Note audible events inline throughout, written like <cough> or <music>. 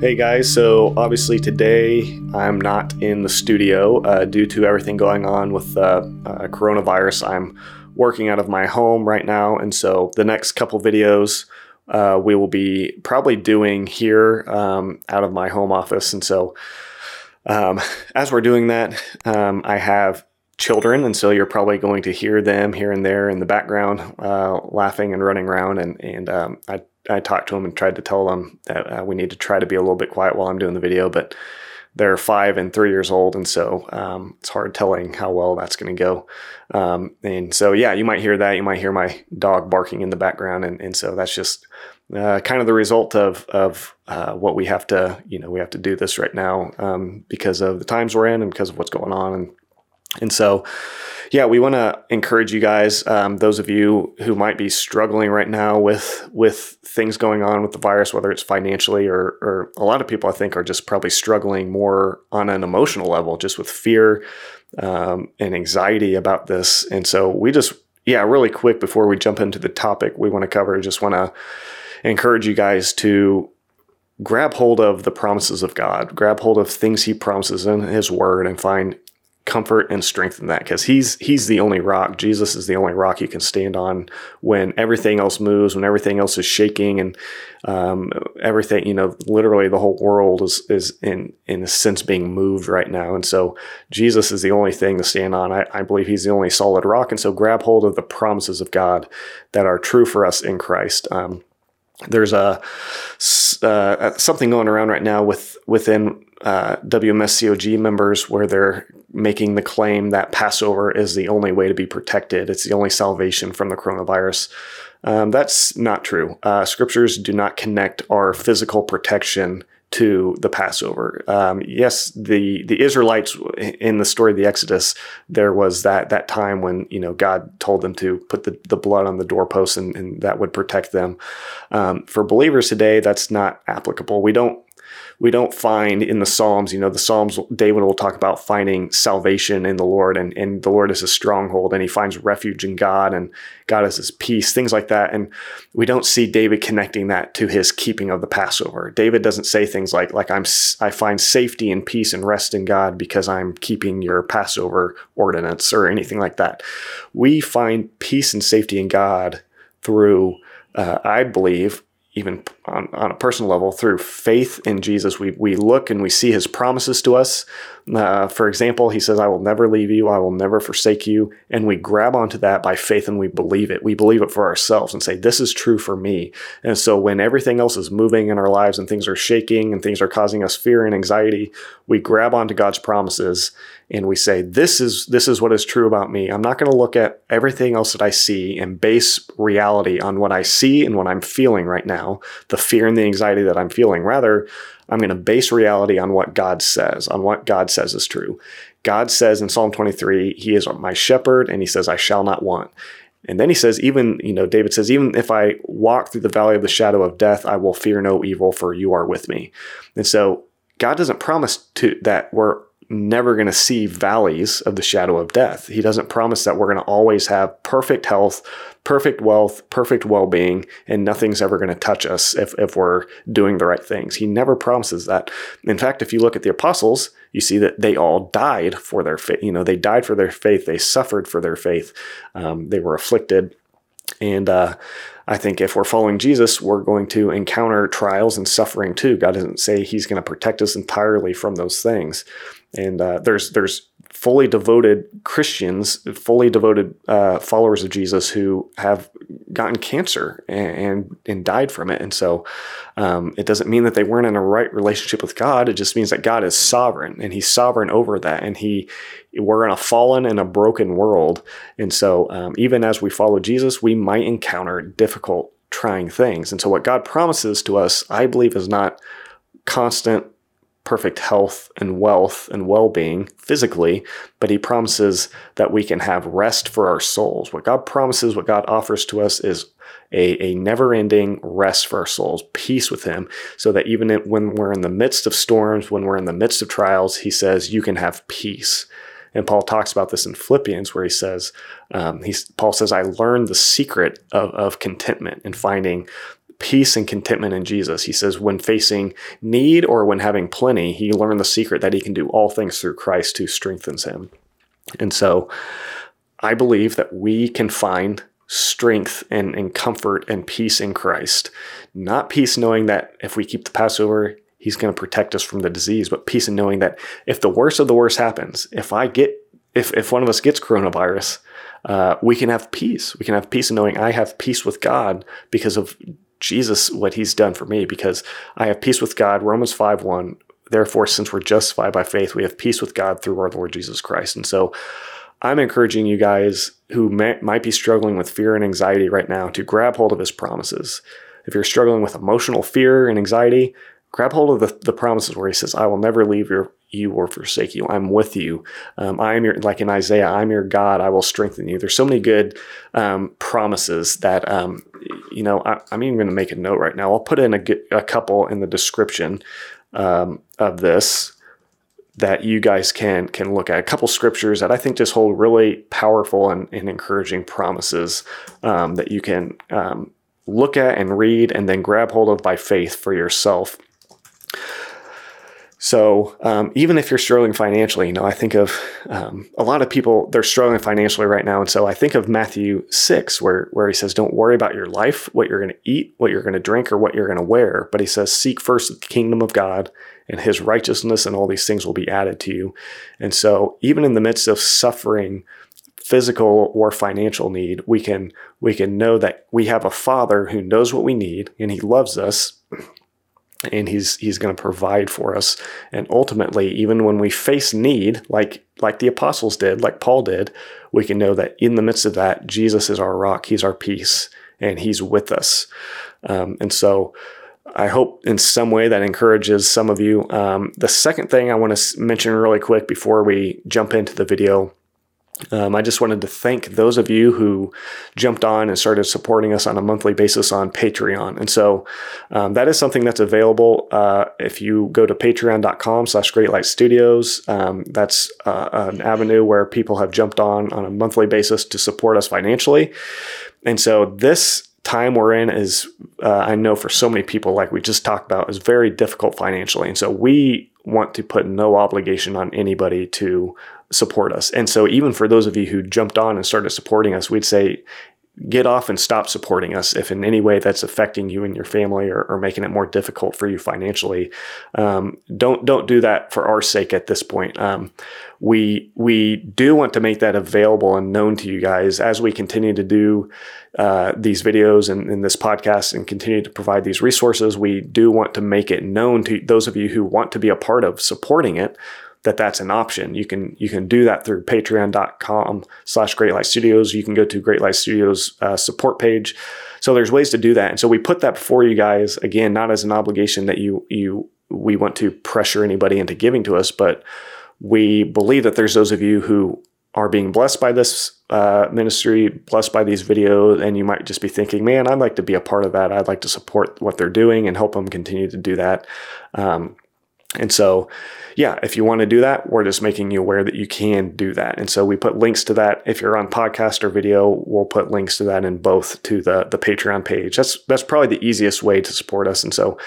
Hey guys, so obviously today I'm not in the studio uh, due to everything going on with uh, uh, coronavirus. I'm working out of my home right now, and so the next couple videos uh, we will be probably doing here um, out of my home office. And so um, as we're doing that, um, I have children, and so you're probably going to hear them here and there in the background uh, laughing and running around, and and um, I I talked to them and tried to tell them that uh, we need to try to be a little bit quiet while I'm doing the video, but they're five and three years old, and so um, it's hard telling how well that's going to go. Um, and so, yeah, you might hear that. You might hear my dog barking in the background, and, and so that's just uh, kind of the result of of uh, what we have to, you know, we have to do this right now um, because of the times we're in and because of what's going on, and and so, yeah, we want to encourage you guys, um, those of you who might be struggling right now with with things going on with the virus, whether it's financially or, or a lot of people I think are just probably struggling more on an emotional level, just with fear um, and anxiety about this. And so we just, yeah, really quick before we jump into the topic we want to cover, just want to encourage you guys to grab hold of the promises of God, grab hold of things He promises in His Word, and find comfort and strength in that because he's he's the only rock. Jesus is the only rock you can stand on. When everything else moves when everything else is shaking and um, everything you know literally the whole world is is in in a sense being moved right now. And so jesus is the only thing to stand on. I, I believe he's the only solid rock. And so grab hold of the promises of god that are true for us in christ. Um, there's a uh, something going around right now with within uh, WMSCOG members where they're making the claim that Passover is the only way to be protected. It's the only salvation from the coronavirus. Um, that's not true. Uh, scriptures do not connect our physical protection to the Passover. Um, yes, the the Israelites in the story of the Exodus, there was that that time when you know God told them to put the, the blood on the doorposts and, and that would protect them. Um, for believers today, that's not applicable. We don't we don't find in the Psalms, you know, the Psalms, David will talk about finding salvation in the Lord and, and the Lord is his stronghold and he finds refuge in God and God is his peace, things like that. And we don't see David connecting that to his keeping of the Passover. David doesn't say things like, like I'm, I find safety and peace and rest in God because I'm keeping your Passover ordinance or anything like that. We find peace and safety in God through, uh, I believe, even on, on a personal level, through faith in Jesus, we, we look and we see his promises to us. Uh, for example, he says, I will never leave you, I will never forsake you. And we grab onto that by faith and we believe it. We believe it for ourselves and say, This is true for me. And so when everything else is moving in our lives and things are shaking and things are causing us fear and anxiety, we grab onto God's promises and we say this is this is what is true about me. I'm not going to look at everything else that i see and base reality on what i see and what i'm feeling right now the fear and the anxiety that i'm feeling. Rather i'm going to base reality on what god says on what god says is true. God says in psalm 23 he is my shepherd and he says i shall not want and then he says, even, you know, David says, even if I walk through the valley of the shadow of death, I will fear no evil, for you are with me. And so God doesn't promise to that we're never going to see valleys of the shadow of death. He doesn't promise that we're going to always have perfect health, perfect wealth, perfect well being, and nothing's ever going to touch us if, if we're doing the right things. He never promises that. In fact, if you look at the apostles, you see that they all died for their faith. You know, they died for their faith, they suffered for their faith, um, they were afflicted. And uh, I think if we're following Jesus, we're going to encounter trials and suffering too. God doesn't say He's going to protect us entirely from those things. And uh, there's there's fully devoted Christians, fully devoted uh, followers of Jesus who have gotten cancer and, and, and died from it. And so um, it doesn't mean that they weren't in a right relationship with God. It just means that God is sovereign and He's sovereign over that. And He we're in a fallen and a broken world. And so um, even as we follow Jesus, we might encounter difficult, trying things. And so what God promises to us, I believe, is not constant perfect health and wealth and well being physically, but He promises that we can have rest for our souls. What God promises, what God offers to us is a, a never ending rest for our souls, peace with Him, so that even when we're in the midst of storms, when we're in the midst of trials, He says, You can have peace. And Paul talks about this in Philippians, where he says, um, Paul says, I learned the secret of, of contentment and finding peace and contentment in Jesus. He says, when facing need or when having plenty, he learned the secret that he can do all things through Christ who strengthens him. And so I believe that we can find strength and, and comfort and peace in Christ. Not peace knowing that if we keep the Passover, he's going to protect us from the disease, but peace in knowing that if the worst of the worst happens, if I get, if, if one of us gets coronavirus, uh, we can have peace. We can have peace in knowing I have peace with God because of Jesus, what he's done for me, because I have peace with God. Romans 5 1. Therefore, since we're justified by faith, we have peace with God through our Lord Jesus Christ. And so I'm encouraging you guys who may, might be struggling with fear and anxiety right now to grab hold of his promises. If you're struggling with emotional fear and anxiety, grab hold of the, the promises where he says, I will never leave your, you or forsake you. I'm with you. Um, I am your, like in Isaiah, I'm your God. I will strengthen you. There's so many good um, promises that, um, you know, I, am even going to make a note right now. I'll put in a, a couple in the description um, of this that you guys can can look at a couple scriptures that I think just hold really powerful and, and encouraging promises um, that you can um, look at and read and then grab hold of by faith for yourself. So um, even if you're struggling financially, you know, I think of um, a lot of people they're struggling financially right now, and so I think of Matthew six, where where he says, "Don't worry about your life, what you're going to eat, what you're going to drink, or what you're going to wear," but he says, "Seek first the kingdom of God and His righteousness, and all these things will be added to you." And so even in the midst of suffering, physical or financial need, we can we can know that we have a Father who knows what we need, and He loves us and he's he's going to provide for us. And ultimately even when we face need like like the apostles did like paul did we can know that in the midst of that jesus is our rock he's our peace and he's with us. Um, and so i hope in some way that encourages some of you. Um, the second thing i want to mention really quick before we jump into the video um, I just wanted to thank those of you who jumped on and started supporting us on a monthly basis on Patreon. And so um, that is something that's available uh, if you go to patreon.com slash greatlight studios. Um, that's uh, an avenue where people have jumped on on a monthly basis to support us financially. And so this time we're in is, uh, I know for so many people, like we just talked about, is very difficult financially. And so we want to put no obligation on anybody to support us. And so, even for those of you who jumped on and started supporting us, we'd say, get off and stop supporting us if in any way that's affecting you and your family or, or making it more difficult for you financially. Um, don't don't do that for our sake at this point. Um, we we do want to make that available and known to you guys as we continue to do uh, these videos and, and this podcast and continue to provide these resources. We do want to make it known to those of you who want to be a part of supporting it that that's an option. You can you can do that through patreon.com slash Great Light Studios. You can go to Great Light Studios uh, support page. So there's ways to do that. And so we put that before you guys, again, not as an obligation that you you we want to pressure anybody into giving to us, but we believe that there's those of you who are being blessed by this uh, ministry, blessed by these videos, and you might just be thinking, man, I'd like to be a part of that. I'd like to support what they're doing and help them continue to do that. Um, and so, yeah, if you want to do that, we're just making you aware that you can do that. And so we put links to that. If you're on podcast or video, we'll put links to that in both to the the Patreon page. That's that's probably the easiest way to support us. And so,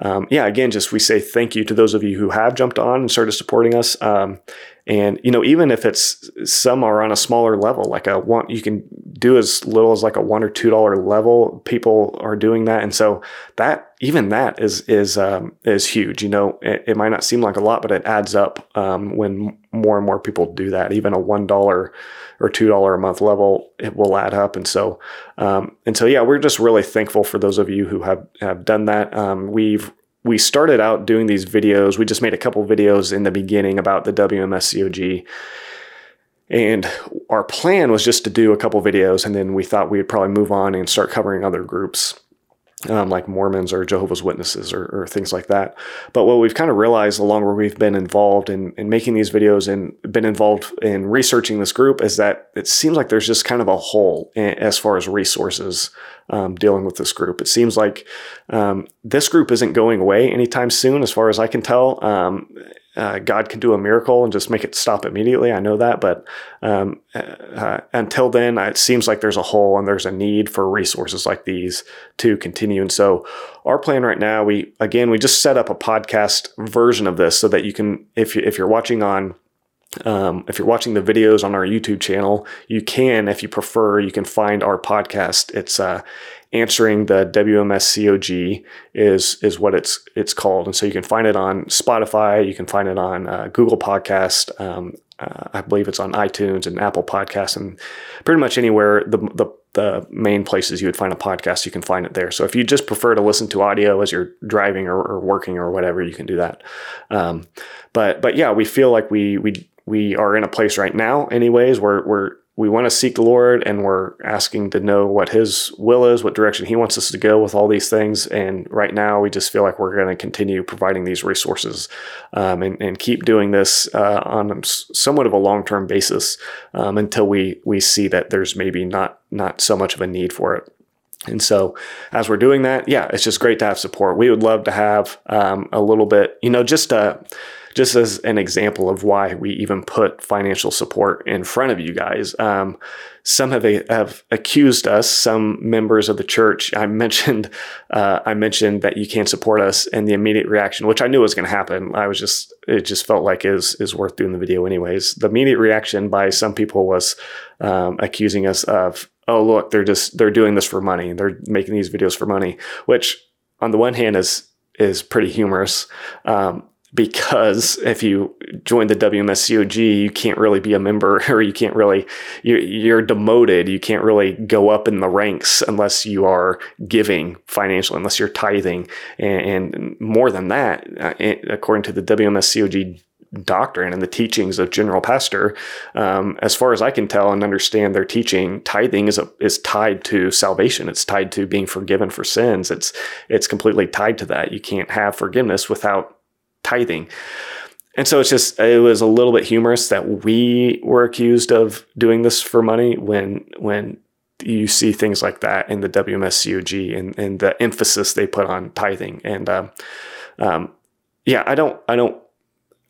um, yeah, again, just we say thank you to those of you who have jumped on and started supporting us. Um, and you know, even if it's some are on a smaller level, like a one, you can do as little as like a one or two dollar level. People are doing that, and so that even that is is um, is huge. You know, it, it, might not seem like a lot, but it adds up um, when more and more people do that. Even a one dollar or two dollar a month level, it will add up. And so, um, and so, yeah, we're just really thankful for those of you who have have done that. Um, we've we started out doing these videos. We just made a couple videos in the beginning about the WMSCOG. And our plan was just to do a couple videos, and then we thought we would probably move on and start covering other groups. Um, like Mormons or Jehovah's Witnesses or, or, things like that. But what we've kind of realized the longer we've been involved in, in making these videos and been involved in researching this group is that it seems like there's just kind of a hole as far as resources um, dealing with this group. It seems like um, this group isn't going away anytime soon, as far as I can tell. Uh, God can do a miracle and just make it stop immediately. I know that, but um, uh, until then, it seems like there's a hole and there's a need for resources like these to continue. And so, our plan right now, we again, we just set up a podcast version of this so that you can, if you, if you're watching on um, if you're watching the videos on our YouTube channel, you can, if you prefer, you can find our podcast. It's uh, answering the WMS COG is is what it's it's called, and so you can find it on Spotify, you can find it on uh, Google Podcast, um, uh, I believe it's on iTunes and Apple Podcasts, and pretty much anywhere the the the main places you would find a podcast, you can find it there. So if you just prefer to listen to audio as you're driving or, or working or whatever, you can do that. Um, but but yeah, we feel like we we we are in a place right now, anyways, where we're we want to seek the Lord and we're asking to know what His will is, what direction He wants us to go with all these things. And right now, we just feel like we're going to continue providing these resources um, and, and, keep doing this uh, on somewhat of a long term basis um, until we we see that there's maybe not not so much of a need for it. And so, as we're doing that, yeah, it's just great to have support. We would love to have um, a little bit, you know, just a just as an example of why we even put financial support in front of you guys. Um, some have, have accused us, some members of the church. I mentioned, uh, I mentioned that you can't support us, and the immediate reaction, which I knew was going to happen. I was just, it just felt like is is worth doing the video anyways. The immediate reaction by some people was um, accusing us of, oh look, they're just they're doing this for money. They're making these videos for money, which on the one hand is is pretty humorous. Um, because if you join the WMSCOG, you can't really be a member <laughs> or you can't really, you're, you're, demoted. You can't really go up in the ranks unless you are giving financially, unless you're tithing. And, and more than that, uh, according to the WMSCOG doctrine and the teachings of general pastor, um, as far as I can tell and understand their teaching, tithing is a, is tied to salvation. It's tied to being forgiven for sins. It's it's completely tied to that. You can't have forgiveness without tithing. And so it's just it was a little bit humorous that we were accused of doing this for money when when you see things like that in the WMSCOG and, and the emphasis they put on tithing. And um, um, yeah, I don't I don't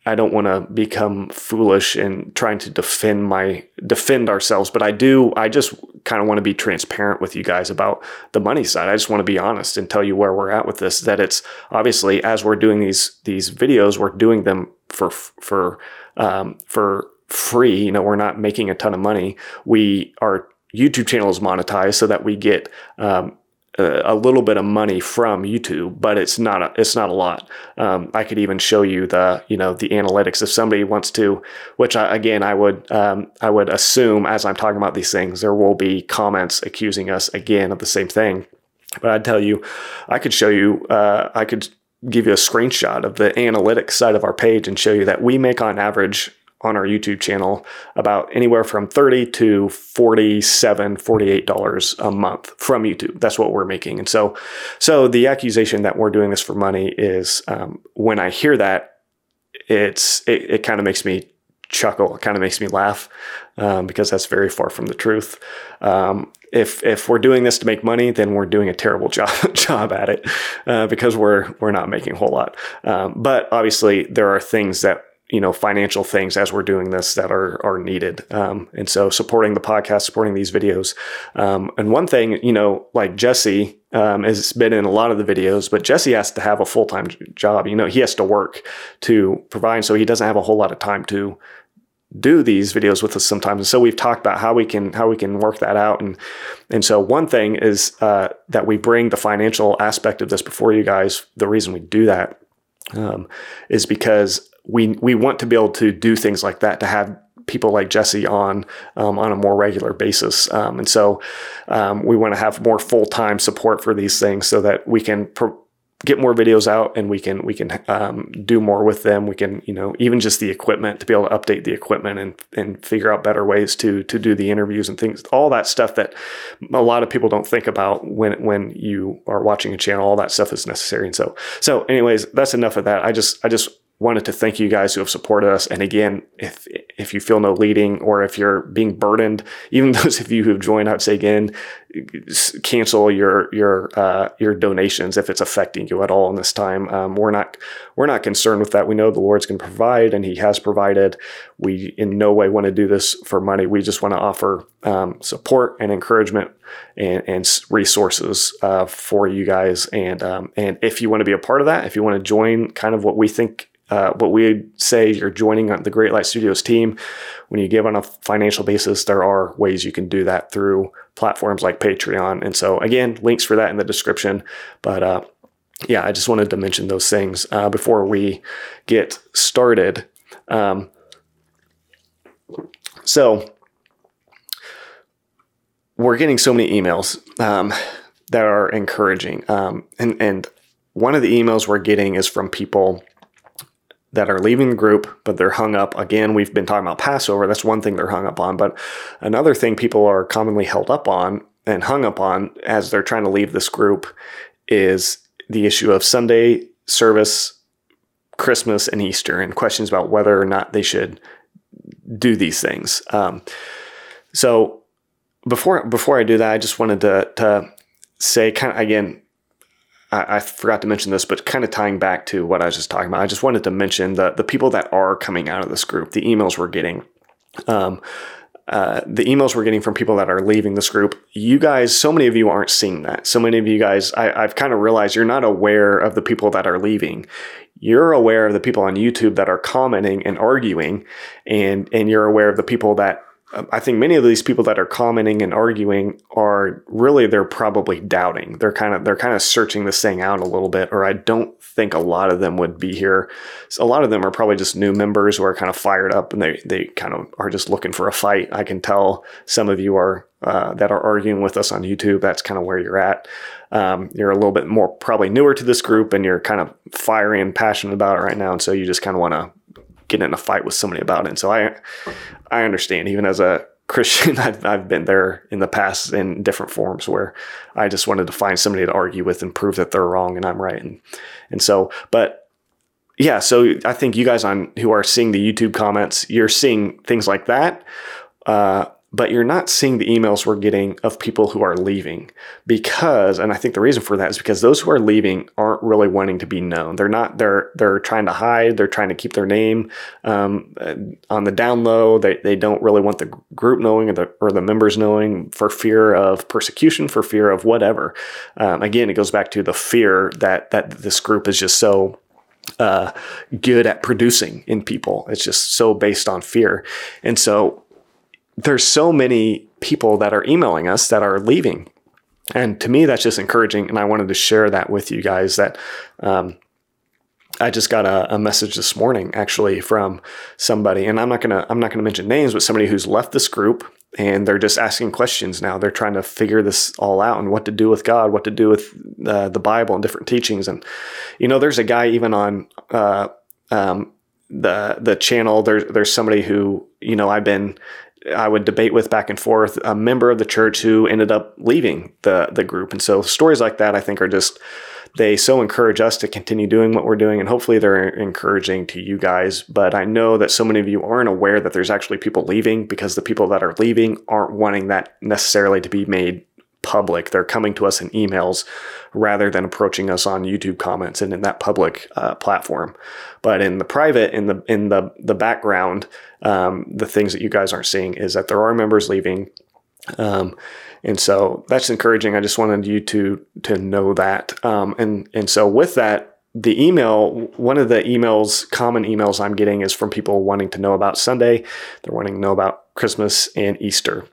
I don't want to become foolish in trying to defend my defend ourselves, but I do. I just kind of want to be transparent with you guys about the money side. I just want to be honest and tell you where we're at with this. That it's obviously as we're doing these these videos, we're doing them for for um, for free. You know, we're not making a ton of money. We our YouTube channel is monetized so that we get um, a little bit of money from YouTube, but it's not a, it's not a lot. Um, I could even show you the you know the analytics if somebody wants to, which I, again I would um, I would assume as I'm talking about these things there will be comments accusing us again of the same thing. But I'd tell you, I could show you uh, I could give you a screenshot of the analytics side of our page and show you that we make on average on our YouTube channel about anywhere from 30 to 47 48 dollars a month from YouTube. That's what we're making. And so so the accusation that we're doing this for money is um, when I hear that it's it, it kind of makes me chuckle. It kind of makes me laugh um, because that's very far from the truth. Um, if if we're doing this to make money, then we're doing a terrible <laughs> job job at it uh, because we're we're not making a whole lot. Um, but obviously, there are things that you know financial things as we're doing this that are are needed. Um, and so supporting the podcast supporting these videos. Um, and one thing you know like jesse um, has been in a lot of the videos but jesse has to have a full-time job. You know he has to work to provide so he doesn't have a whole lot of time to do these videos with us sometimes. And so we've talked about how we can how we can work that out. And and so one thing is uh, that we bring the financial aspect of this before you guys the reason we do that um, is because we we want to be able to do things like that to have people like Jesse on um, on a more regular basis, um, and so um, we want to have more full time support for these things so that we can pro- get more videos out and we can we can um, do more with them. We can you know even just the equipment to be able to update the equipment and and figure out better ways to to do the interviews and things. All that stuff that a lot of people don't think about when when you are watching a channel all that stuff is necessary. And so so anyways that's enough of that. I just i just wanted to thank you guys who have supported us. And again, if if you feel no leading or if you're being burdened, even <laughs> those of you who've joined, I'd say again, cancel your your uh, your donations if it's affecting you at all in this time. Um, we're not we're not concerned with that. We know the Lord's going to provide, and He has provided. We in no way want to do this for money. We just want to offer um, support and encouragement and, and resources uh, for you guys. And um, and if you want to be a part of that, if you want to join, kind of what we think uh, what we say you're joining the Great Light Studios team, when you give on a financial basis, there are ways you can do that through platforms like Patreon. And so, again, links for that in the description. But uh, yeah, I just wanted to mention those things uh, before we get started. Um, so, we're getting so many emails um, that are encouraging. Um, and, and one of the emails we're getting is from people that are leaving the group, but they're hung up. Again, we've been talking about Passover. That's one thing they're hung up on. But another thing people are commonly held up on and hung up on as they're trying to leave this group is the issue of Sunday service, Christmas, and Easter, and questions about whether or not they should do these things. Um, so before before I do that, I just wanted to to say kind of again I, I forgot to mention this, but kind of tying back to what I was just talking about, I just wanted to mention the the people that are coming out of this group, the emails we're getting. Um, uh, the emails we're getting from people that are leaving this group, you guys, so many of you aren't seeing that. So many of you guys, I, have kind of realized you're not aware of the people that are leaving. You're aware of the people on YouTube that are commenting and arguing, and and you're aware of the people that I think many of these people that are commenting and arguing are really they're probably doubting. They're kind of they're kind of searching this thing out a little bit, or I don't think a lot of them would be here. So a lot of them are probably just new members who are kind of fired up and they they kind of are just looking for a fight. I can tell some of you are uh, that are arguing with us on YouTube. That's kind of where you're at. Um, you're a little bit more probably newer to this group, and you're kind of fiery and passionate about it right now, and so you just kind of want to get in a fight with somebody about it. And so I, I understand even as a Christian, <laughs> I've, I've been there in the past in different forms where I just wanted to find somebody to argue with and prove that they're wrong and I'm right. And, and so, but yeah, so I think you guys on who are seeing the YouTube comments, you're seeing things like that. Uh, but you're not seeing the emails we're getting of people who are leaving because and i think the reason for that is because those who are leaving aren't really wanting to be known they're not they're they're trying to hide they're trying to keep their name um, on the down low they, they don't really want the group knowing or the, or the members knowing for fear of persecution for fear of whatever um, again it goes back to the fear that that this group is just so uh, good at producing in people. It's just so based on fear. And so there's so many people that are emailing us that are leaving. And to me, that's just encouraging. And I wanted to share that with you guys that um, I just got a, a, message this morning actually from somebody, and I'm not gonna I'm not gonna mention names, but somebody who's left this group and they're just asking questions now. They're trying to figure this all out and what to do with God, what to do with uh, the Bible and different teachings. And you know, there's a guy even on uh, um, the the channel. There's there's somebody who you know I've been I would debate with back and forth a member of the church who ended up leaving the the group. And so stories like that I think are just they so encourage us to continue doing what we're doing and hopefully they're encouraging to you guys. But I know that so many of you aren't aware that there's actually people leaving because the people that are leaving aren't wanting that necessarily to be made public. They're coming to us in emails rather than approaching us on YouTube comments and in that public uh, platform. But in the private, in the in the the background, um, the things that you guys aren't seeing is that there are members leaving. Um, and so that's encouraging. I just wanted you to to know that. Um, and and so with that, the email, one of the emails, common emails I'm getting is from people wanting to know about Sunday. They're wanting to know about Christmas and Easter.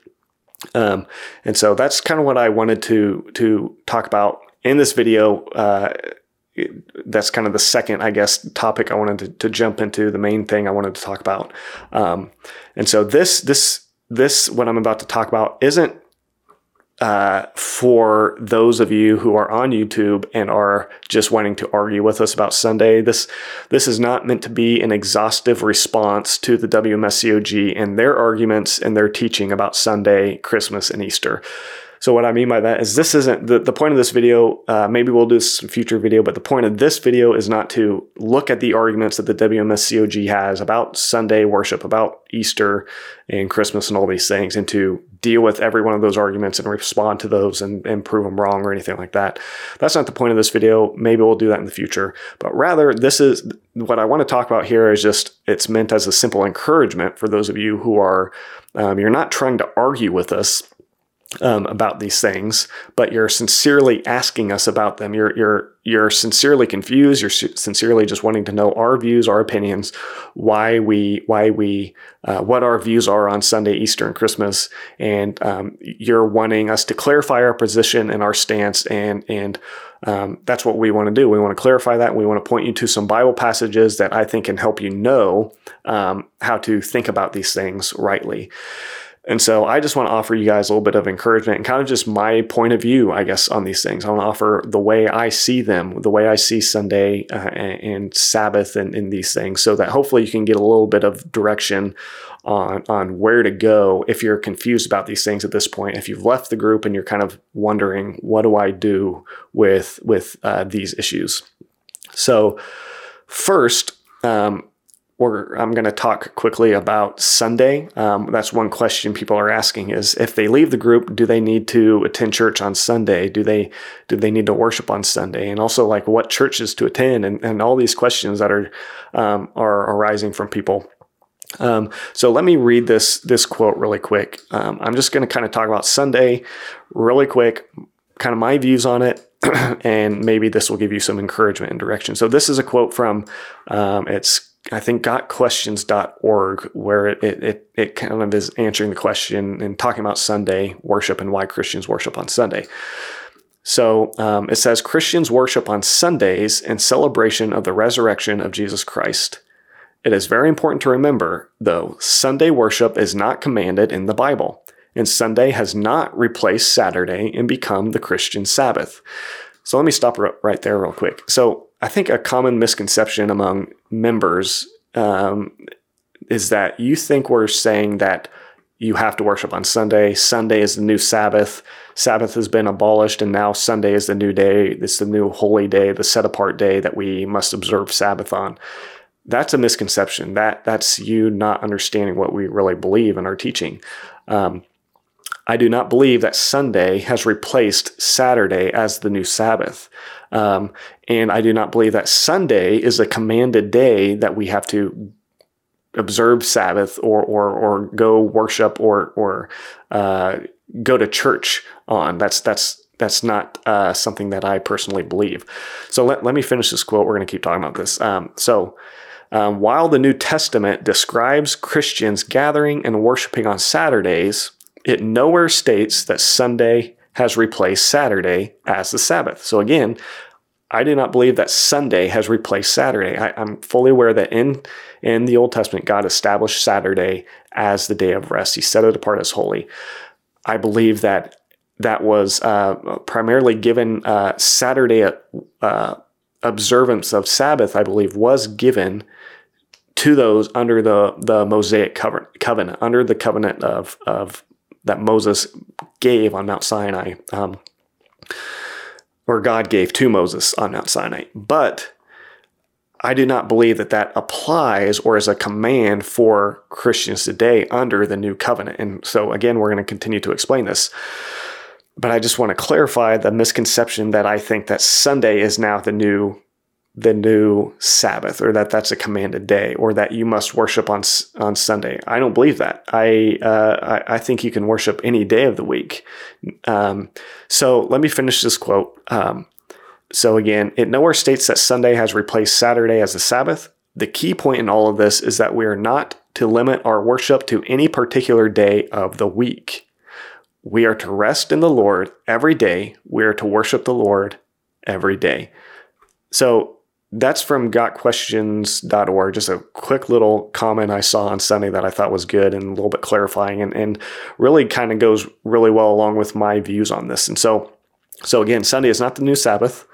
Um, and so that's kind of what I wanted to to talk about in this video. Uh, that's kind of the second, I guess, topic I wanted to, to, jump into. The main thing I wanted to talk about. Um, and so this this this what I'm about to talk about isn't uh, for those of you who are on YouTube and are just wanting to argue with us about Sunday. This this is not meant to be an exhaustive response to the WMSCOG and their arguments and their teaching about Sunday, Christmas, and Easter. So what I mean by that is this isn't the, the point of this video. Uh, maybe we'll do some future video, but the point of this video is not to look at the arguments that the WMSCOG has about Sunday worship, about Easter and Christmas and all these things, and to deal with every one of those arguments and respond to those and, and prove them wrong or anything like that. That's not the point of this video. Maybe we'll do that in the future, but rather this is what I want to talk about here is just it's meant as a simple encouragement for those of you who are um, you're not trying to argue with us um, about these things, but you're sincerely asking us about them. You're you're you're sincerely confused. You're sincerely just wanting to know our views, our opinions, why we why we uh, what our views are on Sunday, Easter, and Christmas, and um, you're wanting us to clarify our position and our stance, and and um, that's what we want to do. We want to clarify that. We want to point you to some Bible passages that I think can help you know um, how to think about these things rightly. And so I just want to offer you guys a little bit of encouragement and kind of just my point of view, I guess, on these things. I want to offer the way I see them, the way I see Sunday uh, and, and, Sabbath and, and these things, so that hopefully you can get a little bit of direction on, on where to go if you're confused about these things at this point. If you've left the group and you're kind of wondering, what do I do with, with uh, these issues? So, first, um, or I'm going to talk quickly about Sunday. Um, that's one question people are asking: is if they leave the group, do they need to attend church on Sunday? Do they do they need to worship on Sunday? And also, like what churches to attend, and, and all these questions that are um, are arising from people. Um, so let me read this this quote really quick. Um, I'm just going to kind of talk about Sunday really quick, kind of my views on it, <clears throat> and maybe this will give you some encouragement and direction. So this is a quote from um, it's I think gotquestions.org, where it, it, it kind of is answering the question and talking about Sunday worship and why Christians worship on Sunday. So um, it says Christians worship on Sundays in celebration of the resurrection of Jesus Christ. It is very important to remember, though, Sunday worship is not commanded in the Bible, and Sunday has not replaced Saturday and become the Christian Sabbath. So let me stop right there, real quick. So I think a common misconception among members um, is that you think we're saying that you have to worship on Sunday. Sunday is the new Sabbath. Sabbath has been abolished, and now Sunday is the new day. It's the new holy day, the set apart day that we must observe Sabbath on. That's a misconception. That that's you not understanding what we really believe in our teaching. Um, I do not believe that Sunday has replaced Saturday as the new Sabbath. Um, and I do not believe that Sunday is a commanded day that we have to observe Sabbath or, or, or go worship or, or uh, go to church on. That's, that's, that's not uh, something that I personally believe. So let, let me finish this quote. We're going to keep talking about this. Um, so, um, while the New Testament describes Christians gathering and worshiping on Saturdays, it nowhere states that Sunday has replaced Saturday as the Sabbath. So again, I do not believe that Sunday has replaced Saturday. I, am fully aware that in in the Old Testament, God established Saturday as the day of rest. He set it apart as holy. I believe that that was uh, primarily given uh, Saturday uh, observance of Sabbath. I believe was given to those under the the Mosaic covenant, under the covenant of of that Moses gave on Mount Sinai, um, or God gave to Moses on Mount Sinai. But I do not believe that that applies or is a command for Christians today under the new covenant. And so, again, we're going to continue to explain this. But I just want to clarify the misconception that I think that Sunday is now the new the new Sabbath or that that's a commanded day or that you must worship on on Sunday. I don't believe that. I uh, I, I, think you can worship any day of the week. Um, so let me finish this quote. Um, so again, it nowhere states that Sunday has replaced Saturday as the Sabbath. The key point in all of this is that we are not to limit our worship to any particular day of the week. We are to rest in the Lord every day. We are to worship the Lord every day. So that's from gotquestions.org. Just a quick little comment I saw on Sunday that I thought was good and a little bit clarifying and, and really kind of goes really well along with my views on this. And so, so again, Sunday is not the new Sabbath.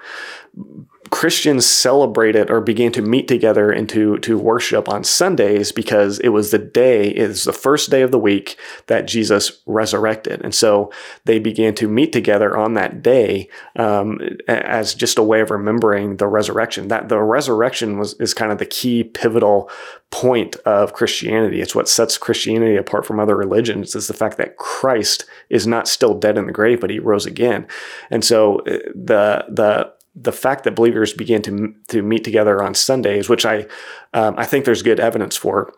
Christians celebrated or began to meet together and to, to worship on Sundays because it was the day, it was the first day of the week that Jesus resurrected. And so they began to meet together on that day um, as just a way of remembering the resurrection. That the resurrection was is kind of the key pivotal point of Christianity. It's what sets Christianity apart from other religions is the fact that Christ is not still dead in the grave, but he rose again. And so uh, the the the fact that believers began to to meet together on Sundays, which I um, I think there's good evidence for,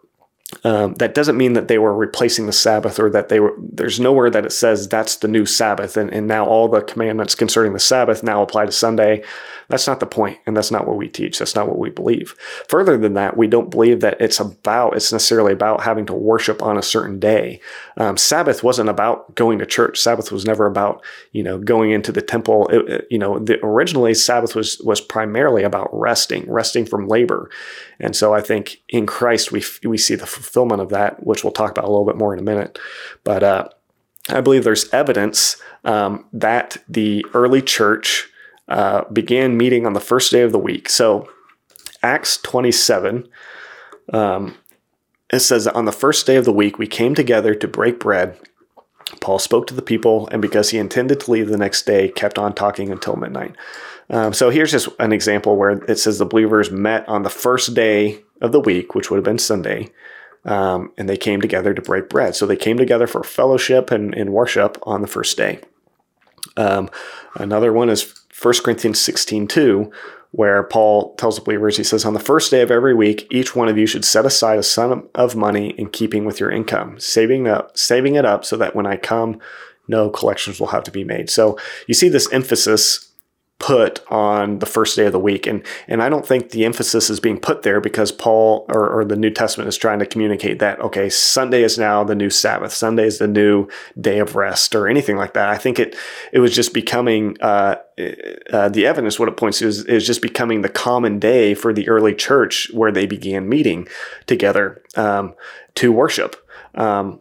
um, that doesn't mean that they were replacing the Sabbath or that they were, there's nowhere that it says that's the new Sabbath and, and now all the commandments concerning the Sabbath now apply to Sunday. That's not the point, and that's not what we teach. That's not what we believe. Further than that, we don't believe that it's about, it's necessarily about having to worship on a certain day. Um, Sabbath wasn't about going to church. Sabbath was never about, you know, going into the temple. It, it, you know, the, originally Sabbath was, was primarily about resting, resting from labor. And so I think in Christ, we, we see the fulfillment of that, which we'll talk about a little bit more in a minute. But, uh, I believe there's evidence um, that the early church uh, began meeting on the first day of the week. So, Acts 27, um, it says that on the first day of the week, we came together to break bread. Paul spoke to the people, and because he intended to leave the next day, kept on talking until midnight. Um, so here's just an example where it says the believers met on the first day of the week, which would have been Sunday, um, and they came together to break bread. So they came together for fellowship and, and worship on the first day. Um, another one is 1 Corinthians 16 2, where Paul tells the believers, he says, On the first day of every week, each one of you should set aside a sum of money in keeping with your income, saving up, saving it up so that when I come, no collections will have to be made. So you see this emphasis put on the first day of the week. And and I don't think the emphasis is being put there because Paul or, or, the New Testament is trying to communicate that, okay, Sunday is now the new Sabbath. Sunday is the new day of rest or anything like that. I think it it was just becoming uh, uh, the evidence, what it points to is, is just becoming the common day for the early church where they began meeting together um, to worship. Um,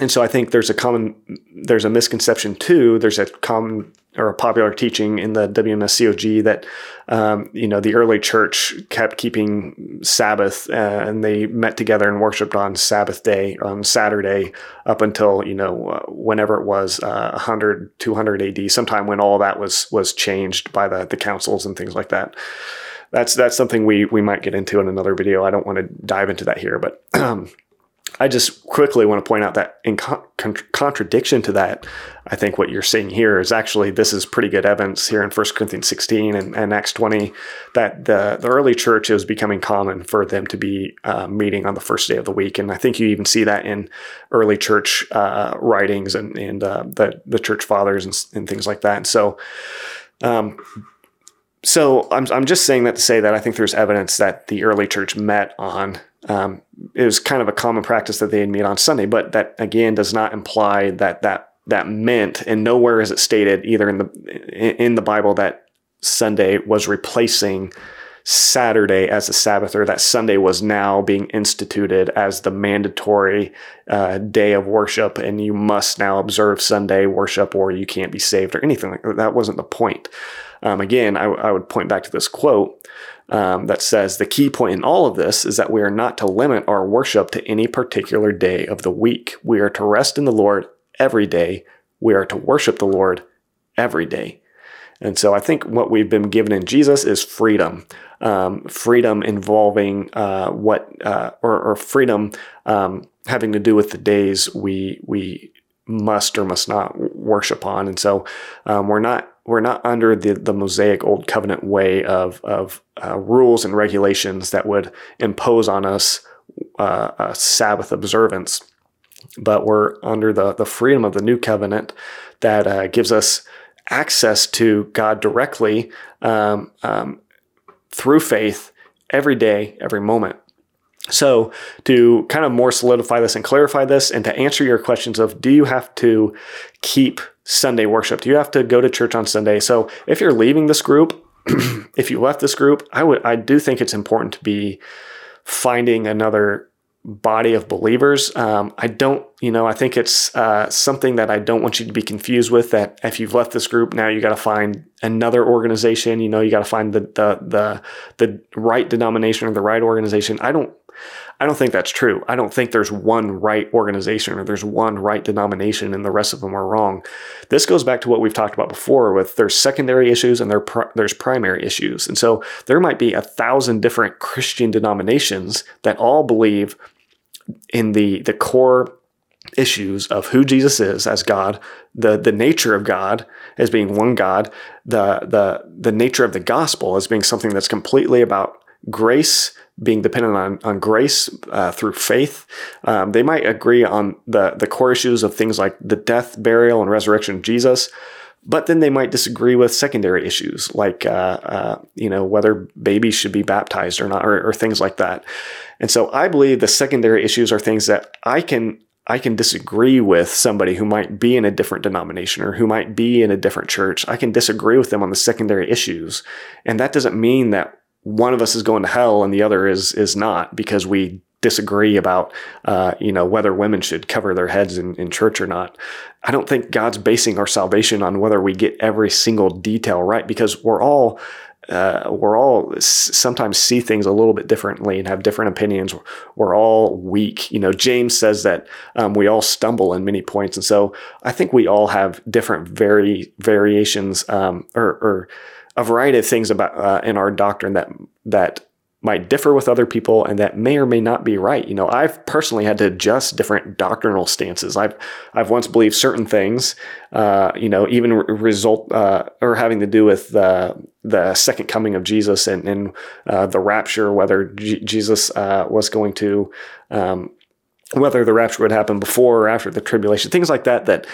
and so I think there's a common, there's a misconception too. There's a common or a popular teaching in the WMSCOG that um, you know the early church kept keeping Sabbath uh, and they met together and worshipped on Sabbath day on Saturday up until you know uh, whenever it was uh, 100 200 AD sometime when all that was was changed by the the councils and things like that. That's that's something we we might get into in another video. I don't want to dive into that here, but <clears throat> I just quickly want to point out that in con- contradiction to that, I think what you're seeing here is actually this is pretty good evidence here in 1 Corinthians 16 and, and Acts 20 that the, the early church is becoming common for them to be uh, meeting on the first day of the week. And I think you even see that in early church uh, writings and, and uh, the, the church fathers and, and things like that. And so, um, so I'm, I'm just saying that to say that I think there's evidence that the early church met on um, it was kind of a common practice that they'd meet on Sunday, but that again does not imply that that that meant, and nowhere is it stated either in the in the Bible that Sunday was replacing Saturday as the Sabbath, or that Sunday was now being instituted as the mandatory uh, day of worship, and you must now observe Sunday worship, or you can't be saved, or anything like that. That wasn't the point. Um, again, I, I would point back to this quote um, that says the key point in all of this is that we are not to limit our worship to any particular day of the week. We are to rest in the Lord every day. We are to worship the Lord every day. And so I think what we've been given in Jesus is freedom. Um, freedom involving uh, what, uh, or, or, freedom um, having to do with the days we we must or must not worship on. And so um, we're not we're not under the, the Mosaic Old Covenant way of, of uh, rules and regulations that would impose on us uh, a Sabbath observance, but we're under the, the freedom of the New Covenant that uh, gives us access to God directly um, um, through faith every day, every moment. So, to kind of more solidify this and clarify this, and to answer your questions of do you have to keep Sunday worship? Do you have to go to church on Sunday? So, if you're leaving this group, <clears throat> if you left this group, I would I do think it's important to be finding another body of believers. Um, I don't, you know, I think it's uh, something that I don't want you to be confused with. That if you've left this group, now you got to find another organization. You know, you got to find the the the the right denomination or the right organization. I don't. I don't think that's true. I don't think there's one right organization or there's one right denomination and the rest of them are wrong. This goes back to what we've talked about before with there's secondary issues and there there's primary issues. And so there might be a thousand different Christian denominations that all believe in the the core issues of who Jesus is as God, the the nature of God as being one God, the the the nature of the gospel as being something that's completely about grace being dependent on, on grace uh, through faith. Um, they might agree on the, the core issues of things like the death, burial, and resurrection of Jesus, but then they might disagree with secondary issues like, uh, uh, you know, whether babies should be baptized or not, or, or things like that. And so I believe the secondary issues are things that I can I can disagree with somebody who might be in a different denomination or who might be in a different church. I can disagree with them on the secondary issues. And that doesn't mean that one of us is going to hell and the other is is not because we disagree about uh, you know whether women should cover their heads in, in church or not. I don't think God's basing our salvation on whether we get every single detail right because we're all uh, we're all sometimes see things a little bit differently and have different opinions. We're all weak. You know, James says that um, we all stumble in many points, and so I think we all have different vari- variations um, or, or, a variety of things about uh, in our doctrine that that might differ with other people and that may or may not be right. You know, I've personally had to adjust different doctrinal stances. I've I've once believed certain things, uh, you know, even result uh, or having to do with the the second coming of Jesus and, and uh, the rapture, whether G- Jesus uh, was going to, um, whether the rapture would happen before or after the tribulation, things like that. That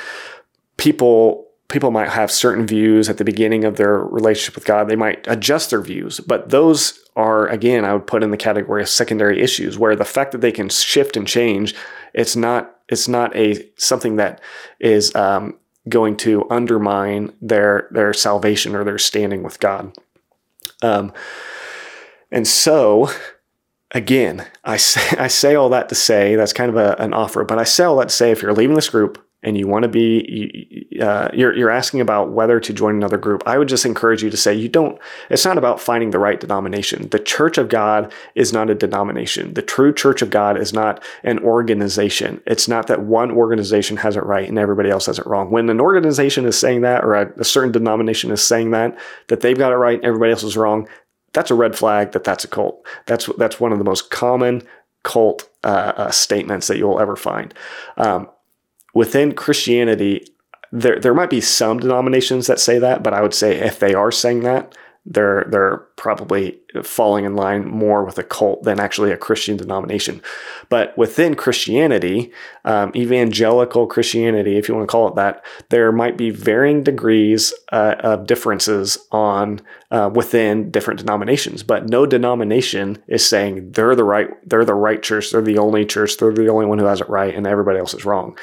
people people might have certain views at the beginning of their relationship with God. They might adjust their views, but those are again, I would put in the category of secondary issues where the fact that they can shift and change, it's not it's not a something that is um, going to undermine their their salvation or their standing with God. Um, and so again, I say, <laughs> I say all that to say that's kind of a, an offer, but I say all that to say if you're leaving this group, and you want to be uh, you're, you're asking about whether to join another group i would just encourage you to say you don't it's not about finding the right denomination. The church of god is not a denomination. The true church of god is not an organization. It's not that one organization has it right and everybody else has it wrong. When an organization is saying that or a, a certain denomination is saying that that they've got it right and everybody else is wrong that's a red flag that that's a cult. That's that's one of the most common cult uh, uh, statements that you'll ever find. Um, within Christianity, there there might be some denominations that say that, but I would say if they are saying that, they're they're probably falling in line more with a cult than actually a Christian denomination. But within Christianity, um, evangelical Christianity, if you want to call it that, there might be varying degrees uh, of differences on uh, within different denominations. But no denomination is saying they're the right they're the right church, they're the only church, they're the only one who has it right, and everybody else is wrong.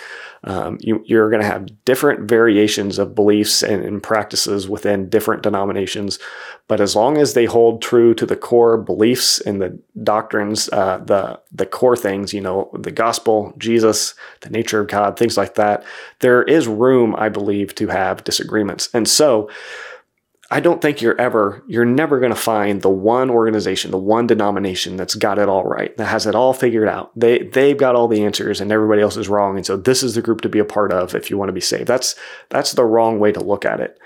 Um, you, are going to have different variations of beliefs and, and, practices within different denominations. But as long as they hold true to the core beliefs and the doctrines, uh, the the core things, you know, the gospel, Jesus, the nature of God, things like that, there is room, I believe, to have disagreements. And so I don't think you're ever, you're never going to find the one organization, the one denomination that's got it all right, that has it all figured out. They, they've got all the answers and everybody else is wrong. And so this is the group to be a part of if you want to be saved. That's, that's the wrong way to look at it.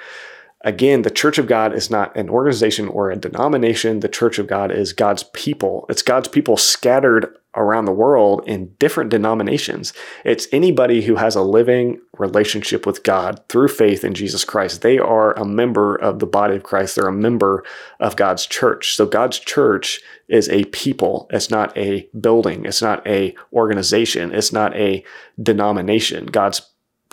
Again, the Church of God is not an organization or a denomination. The Church of God is God's people. It's God's people scattered around the world in different denominations. It's anybody who has a living relationship with God through faith in Jesus Christ. They are a member of the body of Christ. They're a member of God's church. So God's church is a people. It's not a building. It's not a organization. It's not a denomination. God's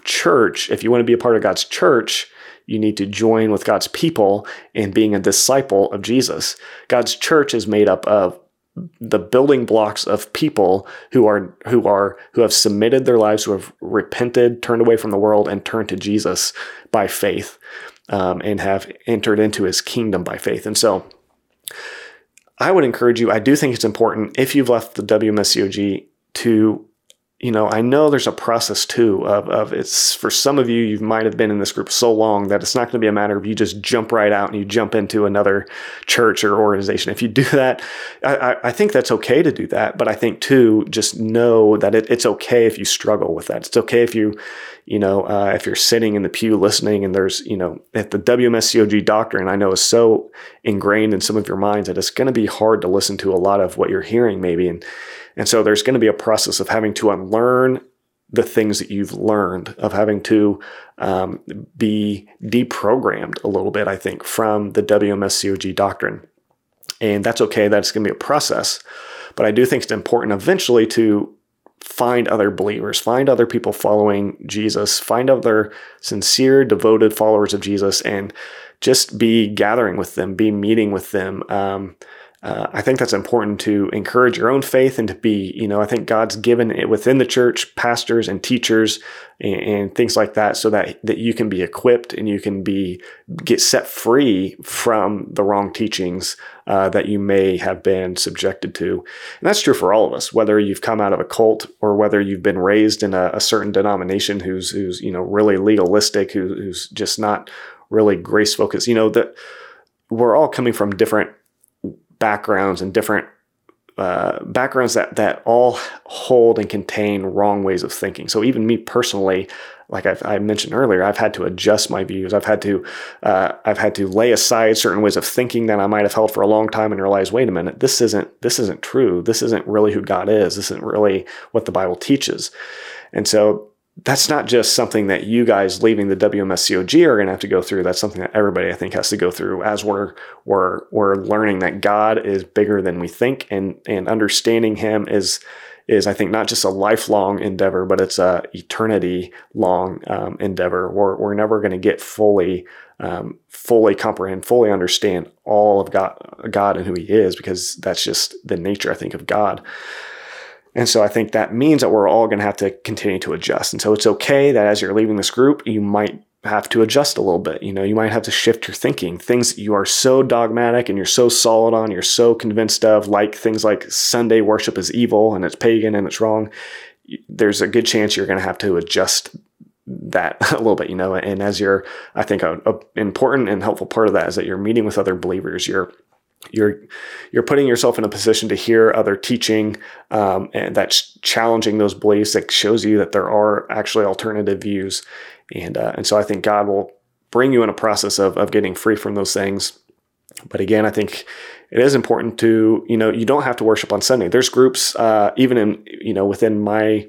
church, if you want to be a part of God's church, you need to join with God's people in being a disciple of Jesus. God's church is made up of the building blocks of people who are who are who have submitted their lives, who have repented, turned away from the world, and turned to Jesus by faith, um, and have entered into His kingdom by faith. And so, I would encourage you. I do think it's important if you've left the WMSCOG to you know, I know there's a process too of, of it's for some of you, you might have been in this group so long that it's not going to be a matter of you just jump right out and you jump into another church or organization. If you do that, I, I think that's okay to do that. But I think too, just know that it, it's okay if you struggle with that. It's okay if you, you know, uh, if you're sitting in the pew listening and there's, you know, if the WMSCOG doctrine I know is so ingrained in some of your minds that it's going to be hard to listen to a lot of what you're hearing maybe. And, and so there's going to be a process of having to unlearn the things that you've learned, of having to um, be deprogrammed a little bit, I think, from the WMSCOG doctrine. And that's okay, that's going to be a process. But I do think it's important eventually to find other believers, find other people following Jesus, find other sincere, devoted followers of Jesus, and just be gathering with them, be meeting with them. Um, uh, I think that's important to encourage your own faith and to be, you know, I think God's given it within the church pastors and teachers and, and, things like that so that, that you can be equipped and you can be get set free from the wrong teachings uh, that you may have been subjected to. And that's true for all of us, whether you've come out of a cult or whether you've been raised in a, a certain denomination who's, who's, you know, really legalistic, who, who's just not really grace focused. You know, that we're all coming from different backgrounds and different uh, backgrounds that that all hold and contain wrong ways of thinking. So even me personally, like I've, i mentioned earlier, I've had to adjust my views. I've had to uh, I've had to lay aside certain ways of thinking that I might have held for a long time and realize, wait a minute, this isn't this isn't true. This isn't really who God is. This isn't really what the Bible teaches. And so that's not just something that you guys leaving the WMSCOG are going to have to go through. That's something that everybody I think has to go through as we're we're we're learning that God is bigger than we think, and and understanding Him is is I think not just a lifelong endeavor, but it's a eternity long um, endeavor. We're we're never going to get fully um, fully comprehend, fully understand all of God God and who He is, because that's just the nature I think of God. And so I think that means that we're all going to have to continue to adjust. And so it's okay that as you're leaving this group, you might have to adjust a little bit. You know, you might have to shift your thinking. Things you are so dogmatic and you're so solid on, you're so convinced of, like things like Sunday worship is evil and it's pagan and it's wrong. There's a good chance you're going to have to adjust that <laughs> a little bit, you know. And as you're, I think, an important and helpful part of that is that you're meeting with other believers. You're you're you're putting yourself in a position to hear other teaching um, and that's challenging those beliefs that shows you that there are actually alternative views. And uh, and so I think God will bring you in a process of of getting free from those things. But again I think it is important to you know you don't have to worship on Sunday. There's groups uh, even in you know within my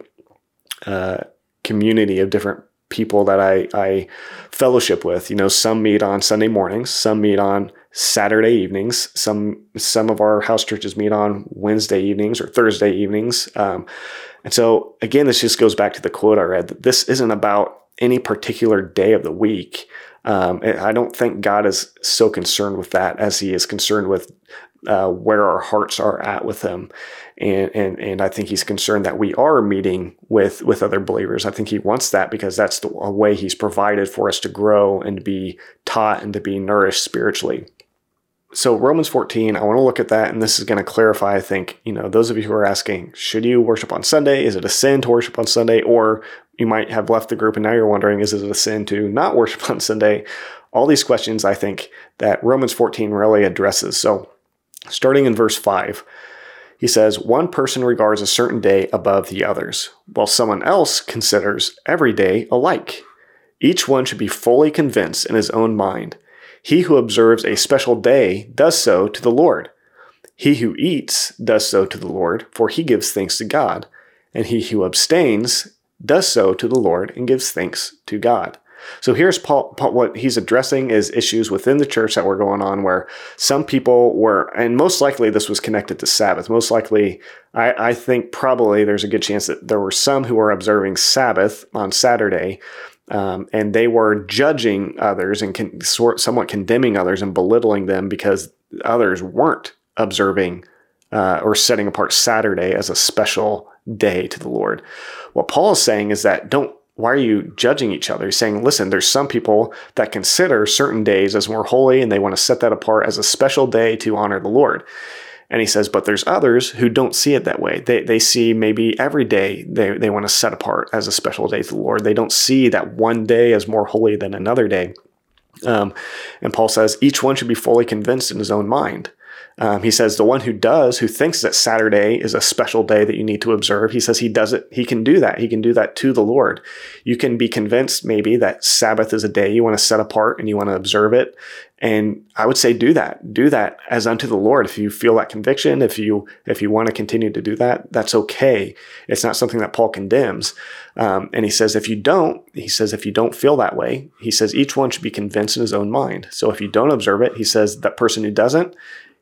uh, community of different people that I, I fellowship with. You know, some meet on Sunday mornings, some meet on Saturday evenings. Some some of our house churches meet on Wednesday evenings or Thursday evenings. Um, and so again, this just goes back to the quote I read that this isn't about any particular day of the week. Um, I don't think God is so concerned with that as He is concerned with uh, where our hearts are at with Him, and and and I think He's concerned that we are meeting with with other believers. I think He wants that because that's the way He's provided for us to grow and to be taught and to be nourished spiritually so Romans 14, I want to look at that, and this is going to clarify. I think you know those of you who are asking, should you worship on Sunday? Is it a sin to worship on Sunday? Or you might have left the group and now you're wondering, is it a sin to not worship <laughs> on Sunday? All these questions, I think that Romans 14 really addresses. So, starting in verse 5, he says, One person regards a certain day above the others, while someone else considers every day alike. Each one should be fully convinced in his own mind. He who observes a special day does so to the Lord. He who eats does so to the Lord, for he gives thanks to God. And he who abstains does so to the Lord and gives thanks to God. So here's Paul, Paul, what he's addressing is issues within the church that were going on where some people were, and most likely this was connected to Sabbath. Most likely, I, I think probably there's a good chance that there were some who were observing Sabbath on Saturday um, and they were judging others and con- sort, somewhat condemning others and belittling them because others weren't observing uh, or setting apart Saturday as a special day to the Lord. What Paul is saying is that don't why are you judging each other? He's saying, listen, there's some people that consider certain days as more holy and they want to set that apart as a special day to honor the Lord. And he says, but there's others who don't see it that way. They, they see maybe every day they, they want to set apart as a special day to the Lord. They don't see that one day as more holy than another day. Um, and Paul says each one should be fully convinced in his own mind. Um, he says the one who does, who thinks that Saturday is a special day that you need to observe, he says he does it. He can do that. He can do that to the Lord. You can be convinced maybe that Sabbath is a day you want to set apart and you want to observe it. And I would say do that. Do that as unto the Lord. If you feel that conviction, if you if you want to continue to do that, that's okay. It's not something that Paul condemns. Um, and he says if you don't, he says if you don't feel that way, he says each one should be convinced in his own mind. So if you don't observe it, he says that person who doesn't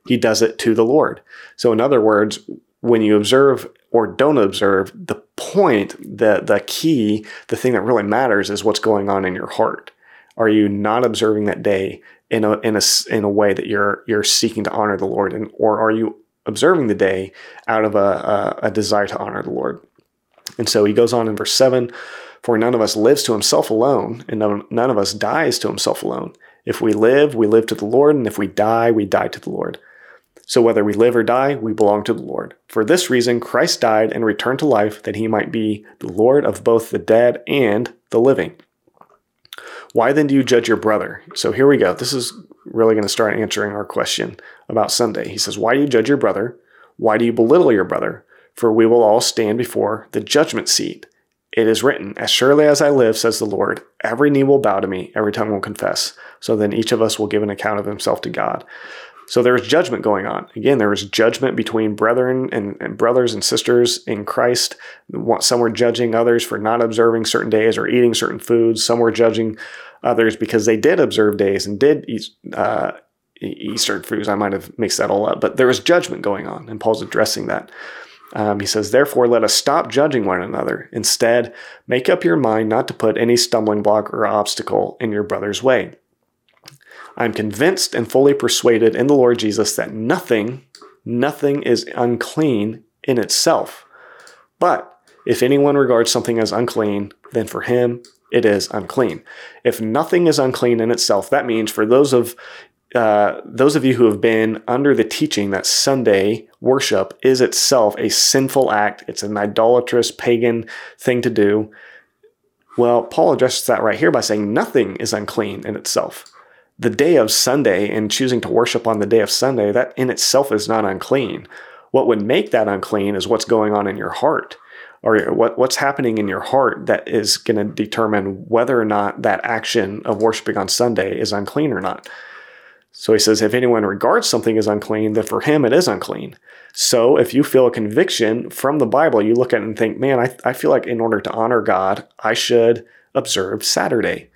he does it to the Lord. So, in other words, when you observe or don't observe, the point, the, the key, the thing that really matters is what's going on in your heart. Are you not observing that day in a, in a, in a way that you're, you're seeking to honor the Lord? And, or are you observing the day out of a, a, a desire to honor the Lord? And so he goes on in verse 7 For none of us lives to himself alone, and none, none of us dies to himself alone. If we live, we live to the Lord, and if we die, we die to the Lord. So whether we live or die, we belong to the Lord. For this reason, Christ died and returned to life that he might be the Lord of both the dead and the living. Why then do you judge your brother? So here we go. This is really going to start answering our question about Sunday. He says, Why do you judge your brother? Why do you belittle your brother? For we will all stand before the judgment seat. It is written, As surely as I live, says the Lord, every knee will bow to me, every tongue will confess. So then each of us will give an account of himself to God. So there was judgment going on. Again, there was judgment between brethren and, and, brothers and sisters in Christ. Some were judging others for not observing certain days or eating certain foods. Some were judging others because they did observe days and did eat, uh, eat certain foods. I might have mixed that all up, but there was judgment going on, and Paul's addressing that. Um, he says, Therefore, let us stop judging one another. Instead, make up your mind not to put any stumbling block or obstacle in your brother's way. I'm convinced and fully persuaded in the Lord Jesus that nothing, nothing is unclean in itself. But if anyone regards something as unclean, then for him it is unclean. If nothing is unclean in itself, that means for those of uh, those of you who have been under the teaching that Sunday worship is itself a sinful act, it's an idolatrous pagan thing to do. Well, Paul addresses that right here by saying nothing is unclean in itself the day of Sunday and choosing to worship on the day of Sunday, that in itself is not unclean. What would make that unclean is what's going on in your heart or what, what's happening in your heart that is going to determine whether or not that action of worshiping on Sunday is unclean or not. So he says, if anyone regards something as unclean, then for him it is unclean. So if you feel a conviction from the Bible, you look at it and think, man, I, I feel like in order to honor God, I should observe Saturday.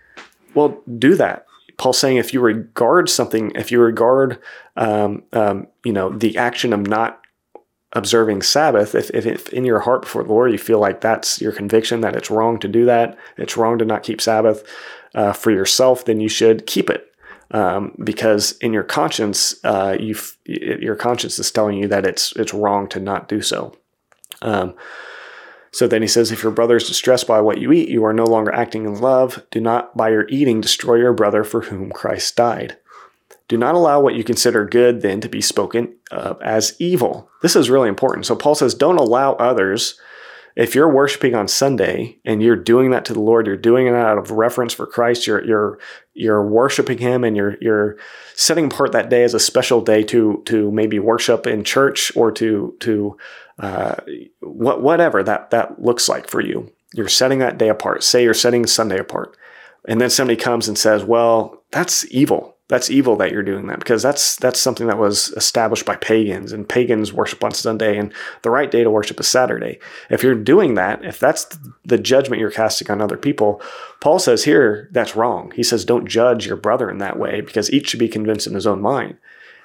Well, do that. Paul's saying if you regard something, if you regard, um, um, you know, the action of not observing Sabbath, if, if, if, in your heart before the Lord you feel like that's your conviction that it's wrong to do that, it's wrong to not keep Sabbath uh, for yourself, then you should keep it. Um, because in your conscience, uh, you your conscience is telling you that it's it's wrong to not do so. Um, so then he says, If your brother is distressed by what you eat, you are no longer acting in love. Do not by your eating destroy your brother for whom Christ died. Do not allow what you consider good then to be spoken of as evil. This is really important. So Paul says, Don't allow others. If you're worshiping on Sunday and you're doing that to the Lord, you're doing it out of reference for Christ. You're you're you're worshiping Him, and you're you're setting apart that day as a special day to to maybe worship in church or to to uh, what, whatever that, that looks like for you. You're setting that day apart. Say you're setting Sunday apart. And then somebody comes and says, well, that's evil. That's evil that you're doing that because that's that's something that was established by pagans and pagans worship on Sunday and the right day to worship is Saturday. If you're doing that, if that's the judgment you're casting on other people, Paul says here that's wrong. He says don't judge your brother in that way because each should be convinced in his own mind.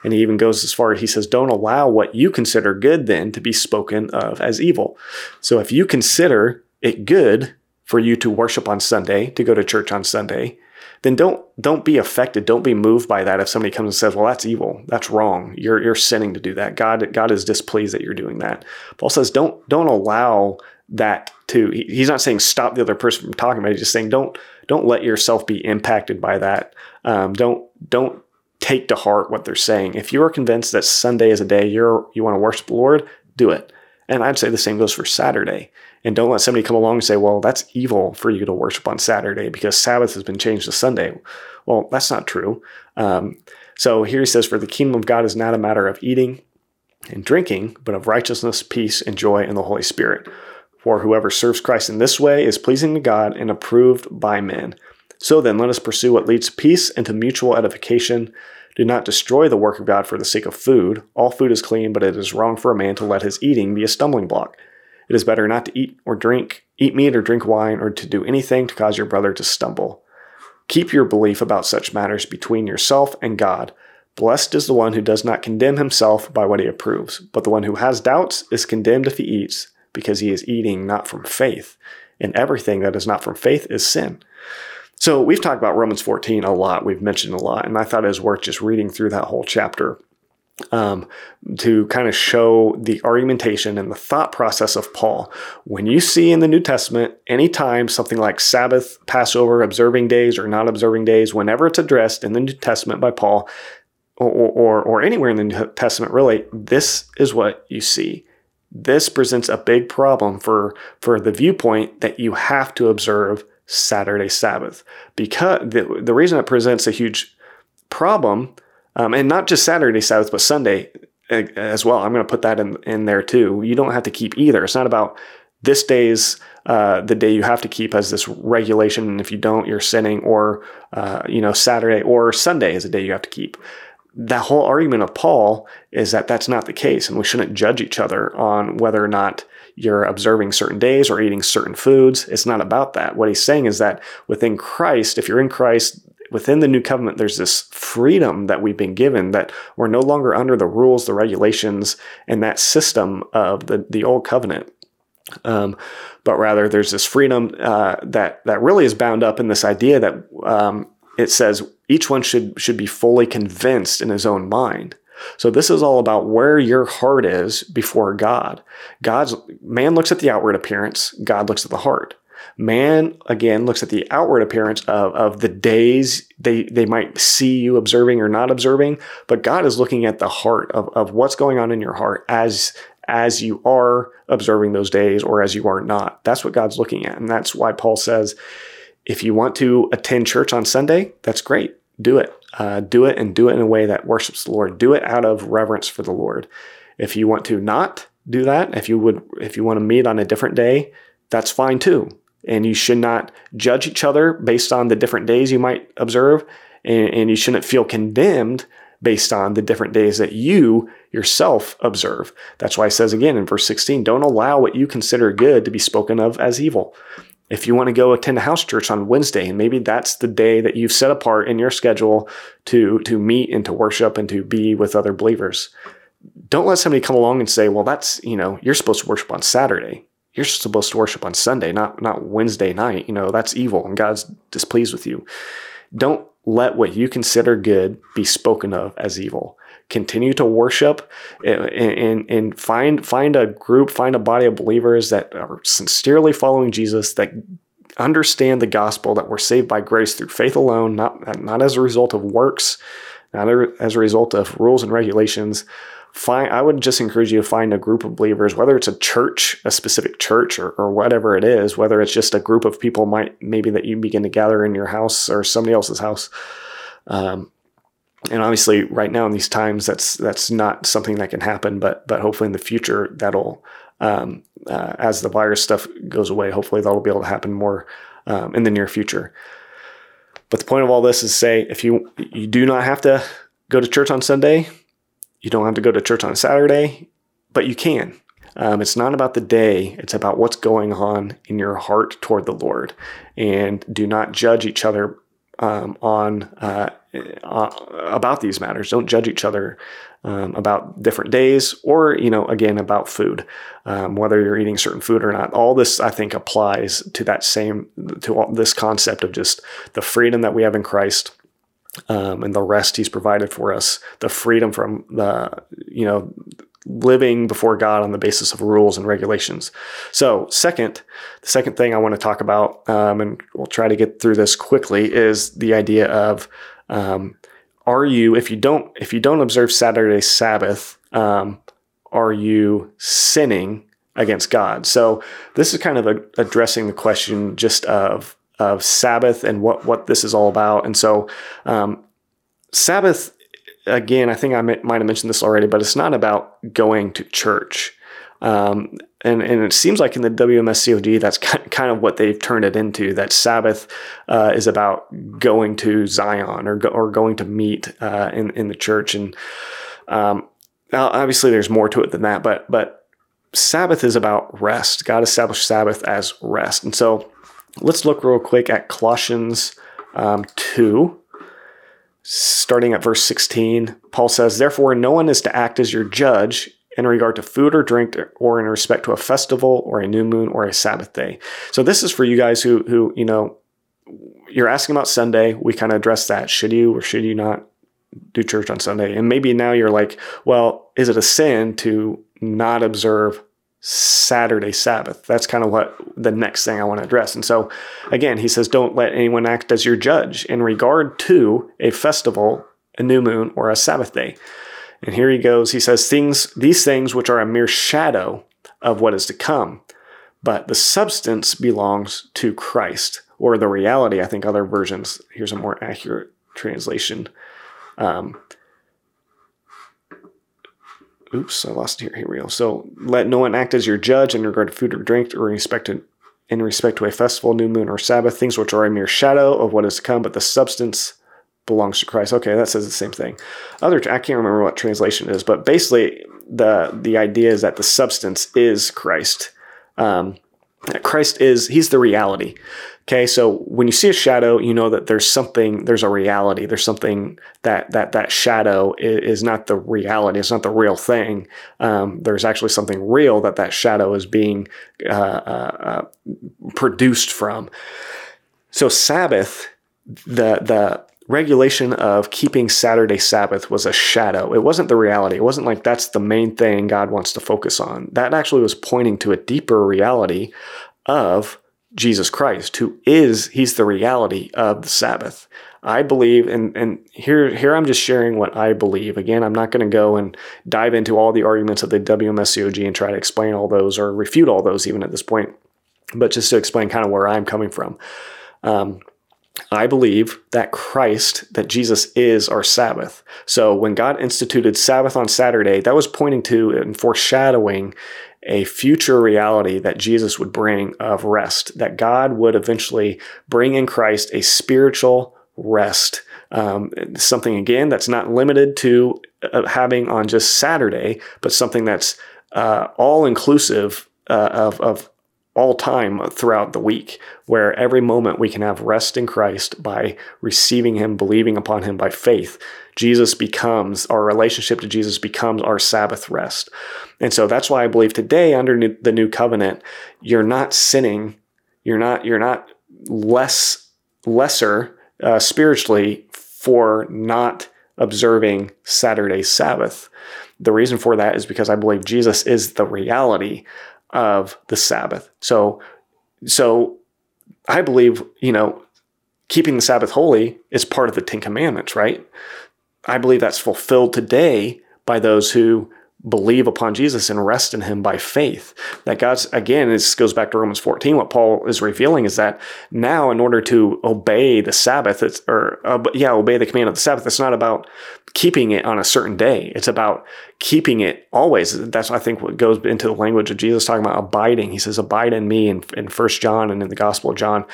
And he even goes as far as he says, don't allow what you consider good then to be spoken of as evil. So if you consider it good for you to worship on Sunday, to go to church on Sunday, then don't don't be affected. Don't be moved by that if somebody comes and says, "Well, that's evil. That's wrong. You're you're sinning to do that. God God is displeased that you're doing that." Paul says, "Don't don't allow that to." He's not saying stop the other person from talking about. It. He's just saying don't don't let yourself be impacted by that. Um, don't don't take to heart what they're saying. If you are convinced that Sunday is a day you're you want to worship the Lord, do it. And I'd say the same goes for Saturday. And don't let somebody come along and say, well, that's evil for you to worship on Saturday because Sabbath has been changed to Sunday. Well, that's not true. Um, so here he says, For the kingdom of God is not a matter of eating and drinking, but of righteousness, peace, and joy in the Holy Spirit. For whoever serves Christ in this way is pleasing to God and approved by men. So then, let us pursue what leads to peace and to mutual edification. Do not destroy the work of God for the sake of food. All food is clean, but it is wrong for a man to let his eating be a stumbling block. It is better not to eat or drink, eat meat or drink wine, or to do anything to cause your brother to stumble. Keep your belief about such matters between yourself and God. Blessed is the one who does not condemn himself by what he approves, but the one who has doubts is condemned if he eats, because he is eating not from faith. And everything that is not from faith is sin. So we've talked about Romans 14 a lot. We've mentioned a lot, and I thought it was worth just reading through that whole chapter um, to kind of show the argumentation and the thought process of Paul. When you see in the New Testament, anytime something like Sabbath, Passover, observing days, or not observing days, whenever it's addressed in the New Testament by Paul, or, or, or anywhere in the New Testament, really, this is what you see. This presents a big problem for, for the viewpoint that you have to observe Saturday Sabbath. Because the, the reason it presents a huge problem um, and not just Saturday Sabbath, but Sunday as well. I'm going to put that in in there too. You don't have to keep either. It's not about this day's uh, the day you have to keep as this regulation, and if you don't, you're sinning. Or uh, you know, Saturday or Sunday is a day you have to keep. That whole argument of Paul is that that's not the case, and we shouldn't judge each other on whether or not you're observing certain days or eating certain foods. It's not about that. What he's saying is that within Christ, if you're in Christ, within the new covenant, there's this freedom that we've been given that we're no longer under the rules, the regulations, and that system of the, the old covenant. Um, but rather, there's this freedom uh, that that really is bound up in this idea that um, it says each one should should be fully convinced in his own mind. So this is all about where your heart is before God. God's man looks at the outward appearance, God looks at the heart. Man, again, looks at the outward appearance of, of the days they, they might see you observing or not observing, but God is looking at the heart of, of what's going on in your heart as, as you are observing those days or as you are not. That's what God's looking at. And that's why Paul says, if you want to attend church on Sunday, that's great. Do it. Uh, do it and do it in a way that worships the Lord. Do it out of reverence for the Lord. If you want to not do that, if you would, if you want to meet on a different day, that's fine too and you should not judge each other based on the different days you might observe, and, and you shouldn't feel condemned based on the different days that you yourself observe. That's why it says again in verse 16, don't allow what you consider good to be spoken of as evil. If you want to go attend a house church on Wednesday, and maybe that's the day that you've set apart in your schedule to, to meet and to worship and to be with other believers, don't let somebody come along and say, well, that's, you know, you're supposed to worship on Saturday you're supposed to worship on Sunday, not not Wednesday night. You know, that's evil and God's displeased with you. Don't let what you consider good be spoken of as evil. Continue to worship and, and, and find find a group, find a body of believers that are sincerely following Jesus, that understand the gospel, that we're saved by grace through faith alone, not, not as a result of works, not as a result of rules and regulations, find i would just encourage you to find a group of believers whether it's a church a specific church or, or whatever it is whether it's just a group of people might maybe that you begin to gather in your house or somebody else's house um, and obviously right now in these times that's that's not something that can happen but but hopefully in the future that'll um, uh, as the virus stuff goes away hopefully that'll be able to happen more um, in the near future but the point of all this is say if you you do not have to go to church on sunday you don't have to go to church on Saturday, but you can. Um, it's not about the day, it's about what's going on in your heart toward the Lord. And do not judge each other um, on uh, uh, about these matters. Don't judge each other um, about different days or, you know, again, about food, um, whether you're eating certain food or not. All this, I think, applies to that same, to all, this concept of just the freedom that we have in Christ um, and the rest He's provided for us, the freedom from the, you know, living before God on the basis of rules and regulations. So, second, the second thing I want to talk about, um, and we'll try to get through this quickly, is the idea of um, are you if you don't if you don't observe Saturday Sabbath, um, are you sinning against God? So this is kind of a, addressing the question just of of Sabbath and what what this is all about. And so um, Sabbath again, I think I might have mentioned this already, but it's not about going to church. Um, and, and it seems like in the WMSCOG, that's kind of what they've turned it into. That Sabbath uh, is about going to Zion or go, or going to meet uh, in in the church. And um, obviously, there's more to it than that. But but Sabbath is about rest. God established Sabbath as rest. And so, let's look real quick at Colossians um, two. Starting at verse 16, Paul says, Therefore, no one is to act as your judge in regard to food or drink or in respect to a festival or a new moon or a Sabbath day. So this is for you guys who who, you know, you're asking about Sunday. We kind of address that. Should you or should you not do church on Sunday? And maybe now you're like, well, is it a sin to not observe Saturday Sabbath? That's kind of what the next thing I want to address. And so again, he says, don't let anyone act as your judge in regard to a festival, a new moon, or a Sabbath day. And here he goes. He says, Things, these things which are a mere shadow of what is to come, but the substance belongs to Christ, or the reality. I think other versions, here's a more accurate translation. Um, oops, I lost it here. Here we go. So let no one act as your judge in regard to food or drink, or respect to in respect to a festival, new moon, or Sabbath, things which are a mere shadow of what is to come, but the substance belongs to Christ. Okay, that says the same thing. Other I can't remember what translation it is, but basically the the idea is that the substance is Christ. Um, Christ is he's the reality. Okay, so when you see a shadow, you know that there's something, there's a reality, there's something that that that shadow is, is not the reality, it's not the real thing. Um, there's actually something real that that shadow is being uh, uh, uh, produced from. So Sabbath, the the regulation of keeping Saturday Sabbath was a shadow. It wasn't the reality. It wasn't like that's the main thing God wants to focus on. That actually was pointing to a deeper reality of Jesus Christ, who is, he's the reality of the Sabbath. I believe, and, and here, here I'm just sharing what I believe. Again, I'm not going to go and dive into all the arguments of the WMSCOG and try to explain all those or refute all those even at this point, but just to explain kind of where I'm coming from. Um, I believe that Christ, that Jesus is our Sabbath. So when God instituted Sabbath on Saturday, that was pointing to and foreshadowing a future reality that Jesus would bring of rest, that God would eventually bring in Christ a spiritual rest. Um, something again that's not limited to uh, having on just Saturday, but something that's uh, all inclusive uh, of, of all time throughout the week, where every moment we can have rest in Christ by receiving Him, believing upon Him by faith. Jesus becomes, our relationship to Jesus becomes our Sabbath rest. And so that's why I believe today, under the new covenant, you're not sinning, you're not, you're not less, lesser uh, spiritually for not observing Saturday Sabbath. The reason for that is because I believe Jesus is the reality of the Sabbath. So, so I believe, you know, keeping the Sabbath holy is part of the Ten Commandments, right? I believe that's fulfilled today by those who believe upon Jesus and rest in him by faith. That God's, again, this goes back to Romans 14. What Paul is revealing is that now, in order to obey the Sabbath, it's, or, uh, yeah, obey the command of the Sabbath, it's not about keeping it on a certain day. It's about keeping it always. That's, I think, what goes into the language of Jesus talking about abiding. He says, abide in me in, in 1 John and in the Gospel of John.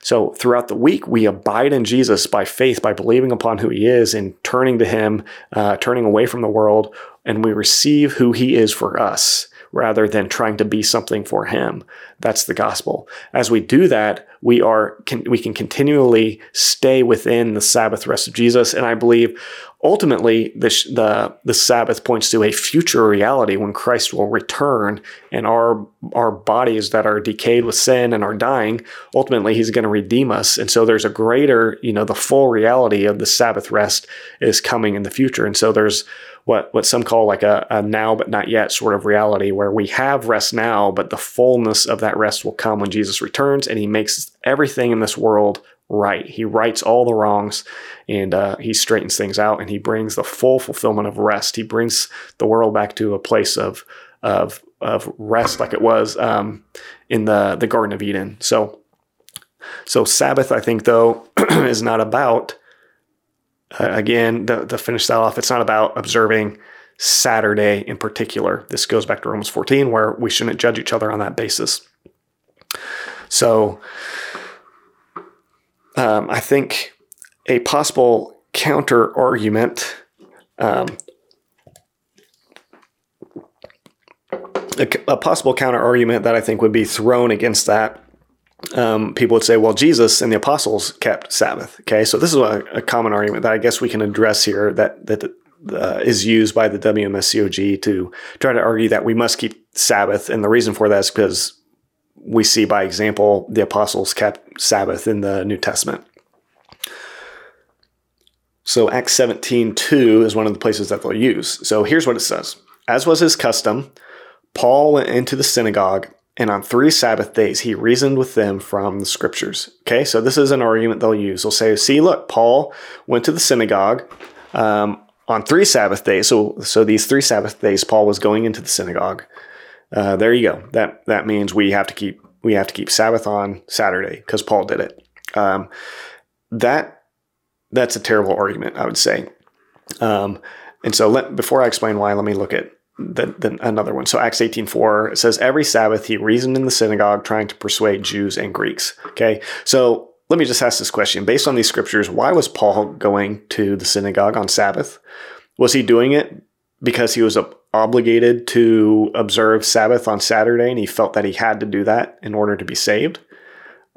So throughout the week, we abide in Jesus by faith, by believing upon who he is and turning to him, uh, turning away from the world, and we receive who he is for us rather than trying to be something for him. That's the gospel. As we do that, we are can, we can continually stay within the Sabbath rest of Jesus, and I believe ultimately the, the the Sabbath points to a future reality when Christ will return, and our our bodies that are decayed with sin and are dying, ultimately He's going to redeem us, and so there's a greater, you know, the full reality of the Sabbath rest is coming in the future, and so there's what what some call like a, a now but not yet sort of reality where we have rest now, but the fullness of that rest will come when Jesus returns and he makes everything in this world right. He rights all the wrongs and uh, he straightens things out and he brings the full fulfillment of rest. He brings the world back to a place of of of rest like it was um, in the the Garden of Eden. So so Sabbath, I think though, <clears throat> is not about uh, again to, to finish that off. It's not about observing Saturday in particular. This goes back to Romans 14, where we shouldn't judge each other on that basis. So um, I think a possible counter argument. Um, a, a, possible counter argument that I think would be thrown against that. Um, people would say, well, Jesus and the apostles kept Sabbath. Okay, so this is a, a common argument that I guess we can address here that that uh, is used by the WMSCOG to try to argue that we must keep Sabbath, and the reason for that is because we see by example the apostles kept Sabbath in the New Testament. So Acts 17 2 is one of the places that they'll use. So here's what it says As was his custom, Paul went into the synagogue, and on three Sabbath days he reasoned with them from the scriptures. Okay, so this is an argument they'll use. They'll say, See, look, Paul went to the synagogue. Um, on three Sabbath days, so so these three Sabbath days, Paul was going into the synagogue. Uh, there you go. That that means we have to keep we have to keep Sabbath on Saturday because Paul did it. Um, that that's a terrible argument, I would say. Um, and so let, before I explain why, let me look at the, another one. So Acts 18.4, it says, every Sabbath he reasoned in the synagogue trying to persuade Jews and Greeks. Okay. So let me just ask this question. Based on these scriptures, why was Paul going to the synagogue on Sabbath? Was he doing it because he was obligated to observe Sabbath on Saturday and he felt that he had to do that in order to be saved?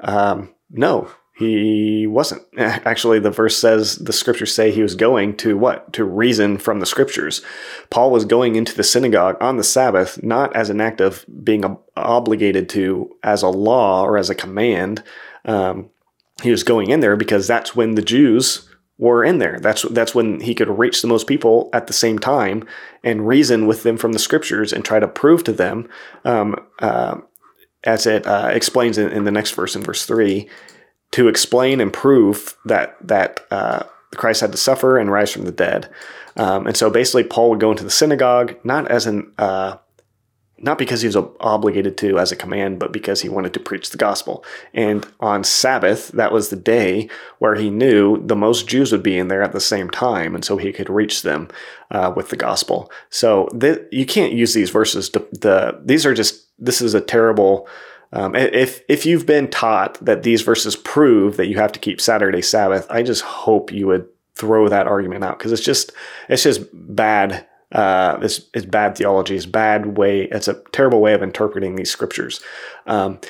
Um, no, he wasn't. <laughs> Actually, the verse says the scriptures say he was going to what? To reason from the scriptures. Paul was going into the synagogue on the Sabbath, not as an act of being obligated to as a law or as a command. Um, he was going in there because that's when the Jews were in there. That's that's when he could reach the most people at the same time and reason with them from the scriptures and try to prove to them, um, uh, as it uh, explains in, in, the next verse in verse three, to explain and prove that that uh, Christ had to suffer and rise from the dead. Um, and so basically, Paul would go into the synagogue not as an uh, not because he was obligated to as a command, but because he wanted to preach the gospel. And on Sabbath, that was the day where he knew the most Jews would be in there at the same time, and so he could reach them uh, with the gospel. So th- you can't use these verses. To, the these are just this is a terrible. Um, if if you've been taught that these verses prove that you have to keep Saturday Sabbath, I just hope you would throw that argument out because it's just it's just bad uh, it's, it's bad theology. It's bad way. It's a terrible way of interpreting these scriptures. Um,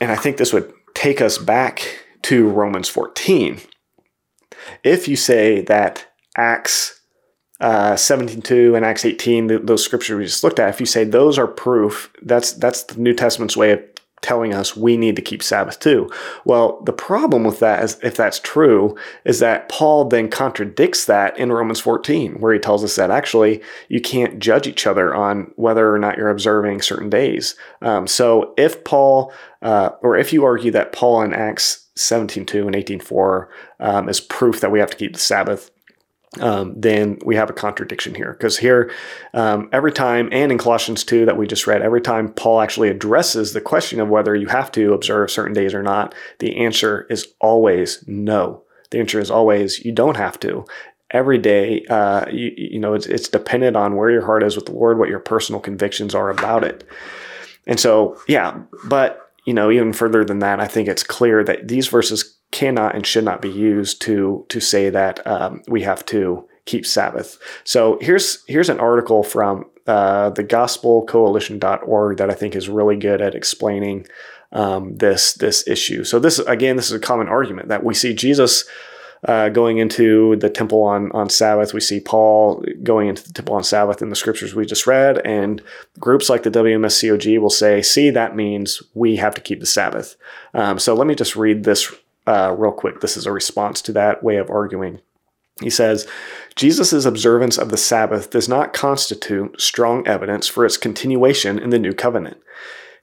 and I think this would take us back to Romans 14. If you say that Acts uh, 17.2 and Acts 18, those scriptures we just looked at, if you say those are proof, that's that's the New Testament's way of telling us we need to keep Sabbath too. Well, the problem with that is if that's true, is that Paul then contradicts that in Romans 14, where he tells us that actually you can't judge each other on whether or not you're observing certain days. Um, so if Paul, uh, or if you argue that Paul in Acts 17.2 and 18.4 um, is proof that we have to keep the Sabbath, um, then we have a contradiction here. Because here, um, every time, and in Colossians 2 that we just read, every time Paul actually addresses the question of whether you have to observe certain days or not, the answer is always no. The answer is always you don't have to. Every day, uh, you, you know, it's, it's dependent on where your heart is with the Lord, what your personal convictions are about it. And so, yeah, but, you know, even further than that, I think it's clear that these verses cannot and should not be used to to say that um, we have to keep Sabbath. So here's here's an article from uh, the gospelcoalition.org that I think is really good at explaining um, this this issue. So this again, this is a common argument that we see Jesus uh, going into the temple on on Sabbath. We see Paul going into the temple on Sabbath in the scriptures we just read, and groups like the WMSCOG will say, "See, that means we have to keep the Sabbath." Um, so let me just read this uh, real quick. This is a response to that way of arguing. He says, Jesus' observance of the Sabbath does not constitute strong evidence for its continuation in the new covenant.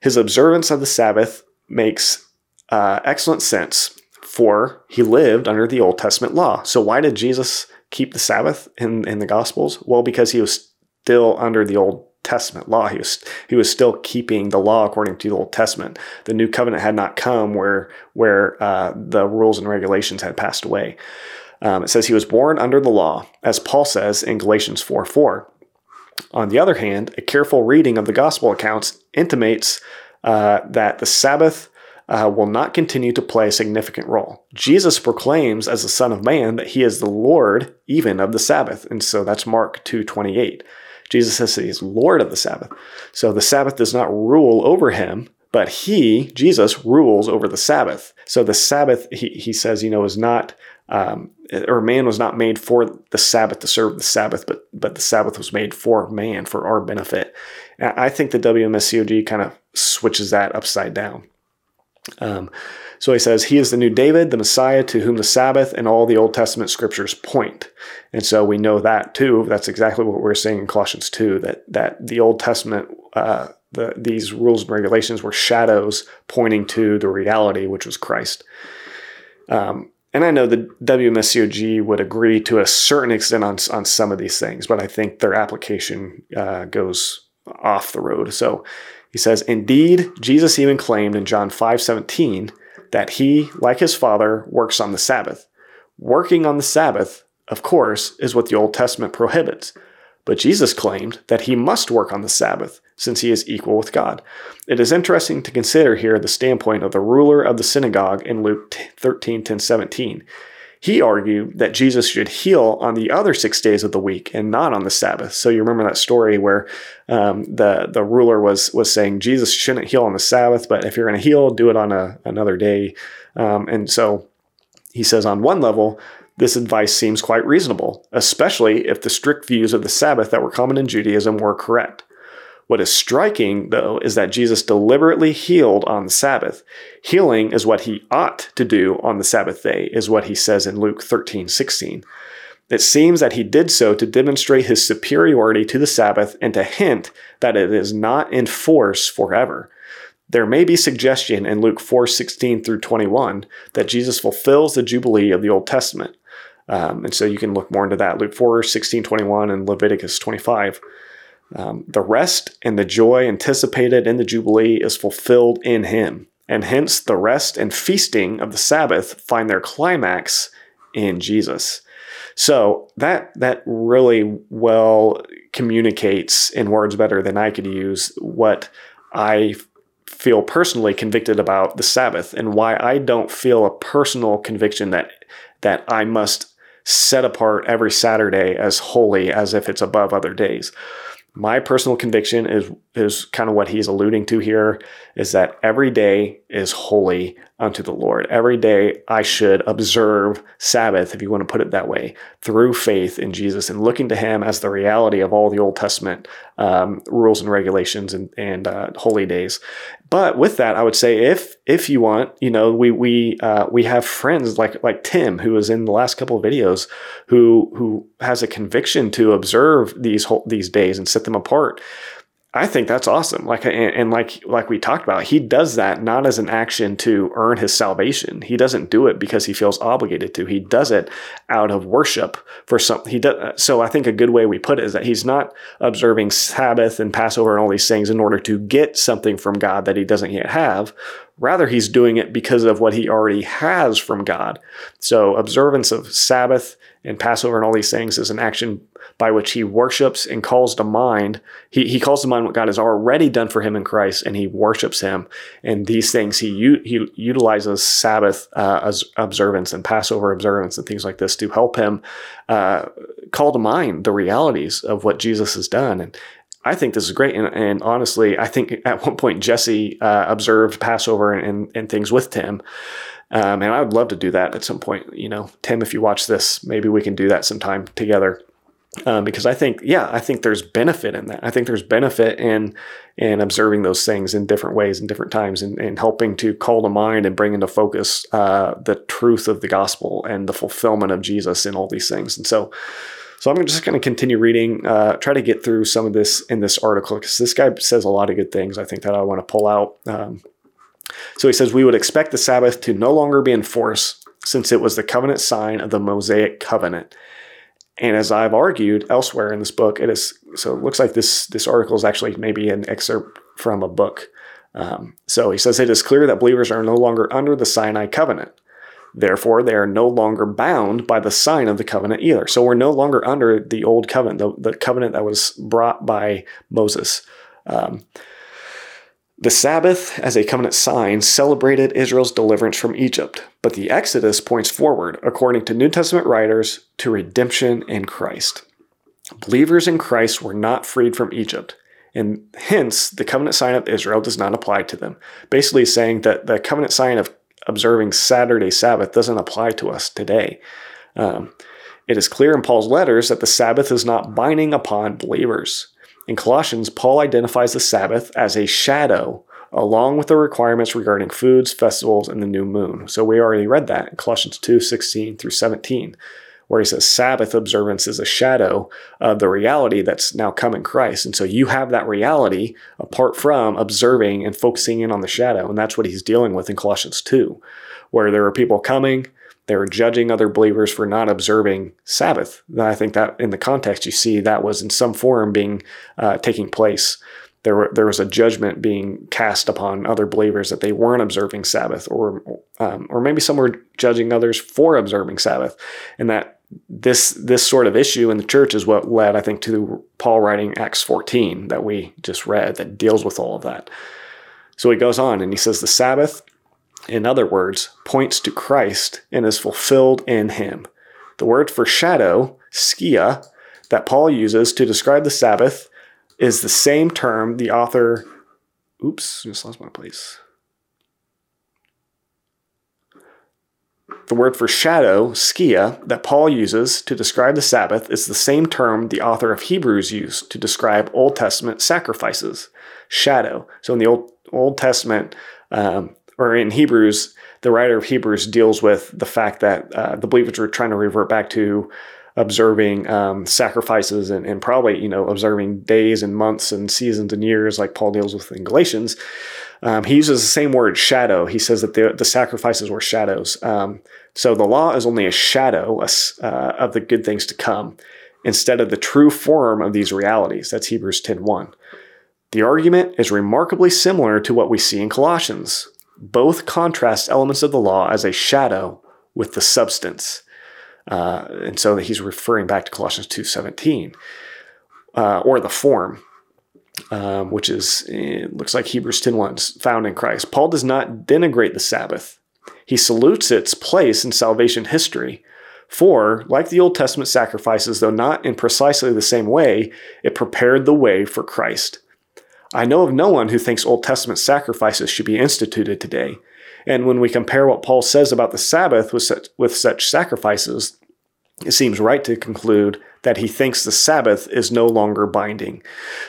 His observance of the Sabbath makes uh, excellent sense, for he lived under the Old Testament law. So why did Jesus keep the Sabbath in, in the Gospels? Well, because he was still under the Old Testament law. He was he was still keeping the law according to the Old Testament. The New Covenant had not come where where uh, the rules and regulations had passed away. Um, it says he was born under the law, as Paul says in Galatians 4 4. On the other hand, a careful reading of the gospel accounts intimates uh, that the Sabbath uh, will not continue to play a significant role. Jesus proclaims as the Son of Man that he is the Lord even of the Sabbath. And so that's Mark 2.28. Jesus says that he's Lord of the Sabbath. So the Sabbath does not rule over him, but he, Jesus, rules over the Sabbath. So the Sabbath, he, he says, you know, is not um, or man was not made for the Sabbath to serve the Sabbath, but but the Sabbath was made for man for our benefit. And I think the WMSCOG kind of switches that upside down. Um, so he says, He is the new David, the Messiah, to whom the Sabbath and all the Old Testament scriptures point. And so we know that too. That's exactly what we're saying in Colossians 2 that, that the Old Testament, uh, the, these rules and regulations were shadows pointing to the reality, which was Christ. Um, and I know the WMSCOG would agree to a certain extent on, on some of these things, but I think their application uh, goes off the road. So he says, Indeed, Jesus even claimed in John 5 17 that he, like his Father, works on the Sabbath. Working on the Sabbath, of course, is what the Old Testament prohibits. But Jesus claimed that he must work on the Sabbath, since he is equal with God. It is interesting to consider here the standpoint of the ruler of the synagogue in Luke 13 10 17. He argued that Jesus should heal on the other six days of the week and not on the Sabbath. So you remember that story where um, the the ruler was was saying Jesus shouldn't heal on the Sabbath, but if you're going to heal, do it on a, another day. Um, and so he says, on one level, this advice seems quite reasonable, especially if the strict views of the Sabbath that were common in Judaism were correct. What is striking, though, is that Jesus deliberately healed on the Sabbath. Healing is what he ought to do on the Sabbath day, is what he says in Luke 13 16. It seems that he did so to demonstrate his superiority to the Sabbath and to hint that it is not in force forever. There may be suggestion in Luke 4 16 through 21 that Jesus fulfills the Jubilee of the Old Testament. Um, and so you can look more into that. Luke 4 16 21 and Leviticus 25. Um, the rest and the joy anticipated in the Jubilee is fulfilled in Him, and hence the rest and feasting of the Sabbath find their climax in Jesus. So that that really well communicates in words better than I could use what I feel personally convicted about the Sabbath and why I don't feel a personal conviction that that I must set apart every Saturday as holy as if it's above other days my personal conviction is is kind of what he's alluding to here is that every day is holy unto the Lord. Every day I should observe Sabbath, if you want to put it that way, through faith in Jesus and looking to Him as the reality of all the Old Testament um, rules and regulations and, and uh, holy days. But with that, I would say if if you want, you know, we we uh, we have friends like like Tim, who was in the last couple of videos, who who has a conviction to observe these whole, these days and set them apart. I think that's awesome. Like and, and, like like we talked about, he does that not as an action to earn his salvation. He doesn't do it because he feels obligated to. He does it out of worship for some. He does. So I think a good way we put it is that he's not observing Sabbath and Passover and all these things in order to get something from God that he doesn't yet have. Rather, he's doing it because of what he already has from God. So observance of Sabbath and Passover and all these things is an action by which he worships and calls to mind. He, he calls to mind what God has already done for him in Christ, and he worships him. And these things he u- he utilizes Sabbath uh, observance and Passover observance and things like this to help him uh, call to mind the realities of what Jesus has done. And I think this is great. And, and honestly, I think at one point Jesse uh, observed Passover and, and things with Tim. Um, and I would love to do that at some point. You know, Tim, if you watch this, maybe we can do that sometime together. Um, because I think, yeah, I think there's benefit in that. I think there's benefit in in observing those things in different ways and different times, and, and helping to call to mind and bring into focus uh, the truth of the gospel and the fulfillment of Jesus in all these things. And so, so I'm just going to continue reading, uh, try to get through some of this in this article because this guy says a lot of good things. I think that I want to pull out. Um, So he says, We would expect the Sabbath to no longer be in force since it was the covenant sign of the Mosaic covenant. And as I've argued elsewhere in this book, it is so it looks like this this article is actually maybe an excerpt from a book. Um, so he says it is clear that believers are no longer under the Sinai covenant. Therefore, they are no longer bound by the sign of the covenant either. So we're no longer under the old covenant, the, the covenant that was brought by Moses. Um, the Sabbath, as a covenant sign, celebrated Israel's deliverance from Egypt, but the Exodus points forward, according to New Testament writers, to redemption in Christ. Believers in Christ were not freed from Egypt, and hence the covenant sign of Israel does not apply to them. Basically, saying that the covenant sign of observing Saturday Sabbath doesn't apply to us today. Um, it is clear in Paul's letters that the Sabbath is not binding upon believers. In Colossians, Paul identifies the Sabbath as a shadow along with the requirements regarding foods, festivals, and the new moon. So we already read that in Colossians 2 16 through 17, where he says Sabbath observance is a shadow of the reality that's now come in Christ. And so you have that reality apart from observing and focusing in on the shadow. And that's what he's dealing with in Colossians 2, where there are people coming they were judging other believers for not observing Sabbath. I think that in the context you see that was in some form being uh, taking place. There, were, there was a judgment being cast upon other believers that they weren't observing Sabbath, or um, or maybe some were judging others for observing Sabbath, and that this this sort of issue in the church is what led, I think, to Paul writing Acts 14 that we just read that deals with all of that. So he goes on and he says the Sabbath in other words, points to Christ and is fulfilled in him. The word for shadow, skia, that Paul uses to describe the Sabbath is the same term the author. Oops, just lost my place. The word for shadow, skia, that Paul uses to describe the Sabbath is the same term the author of Hebrews used to describe Old Testament sacrifices. Shadow. So in the Old, Old Testament, um, or in Hebrews, the writer of Hebrews deals with the fact that uh, the believers were trying to revert back to observing um, sacrifices and, and, probably you know observing days and months and seasons and years like Paul deals with in Galatians. Um, he uses the same word shadow. He says that the, the sacrifices were shadows. Um, so the law is only a shadow uh, of the good things to come instead of the true form of these realities. That's Hebrews 10.1. The argument is remarkably similar to what we see in Colossians both contrast elements of the law as a shadow with the substance. Uh, and so he's referring back to Colossians 2.17, uh, or the form, um, which is, looks like Hebrews ten 10.1, found in Christ. Paul does not denigrate the Sabbath. He salutes its place in salvation history. For, like the Old Testament sacrifices, though not in precisely the same way, it prepared the way for Christ. I know of no one who thinks Old Testament sacrifices should be instituted today. And when we compare what Paul says about the Sabbath with such, with such sacrifices, it seems right to conclude that he thinks the Sabbath is no longer binding.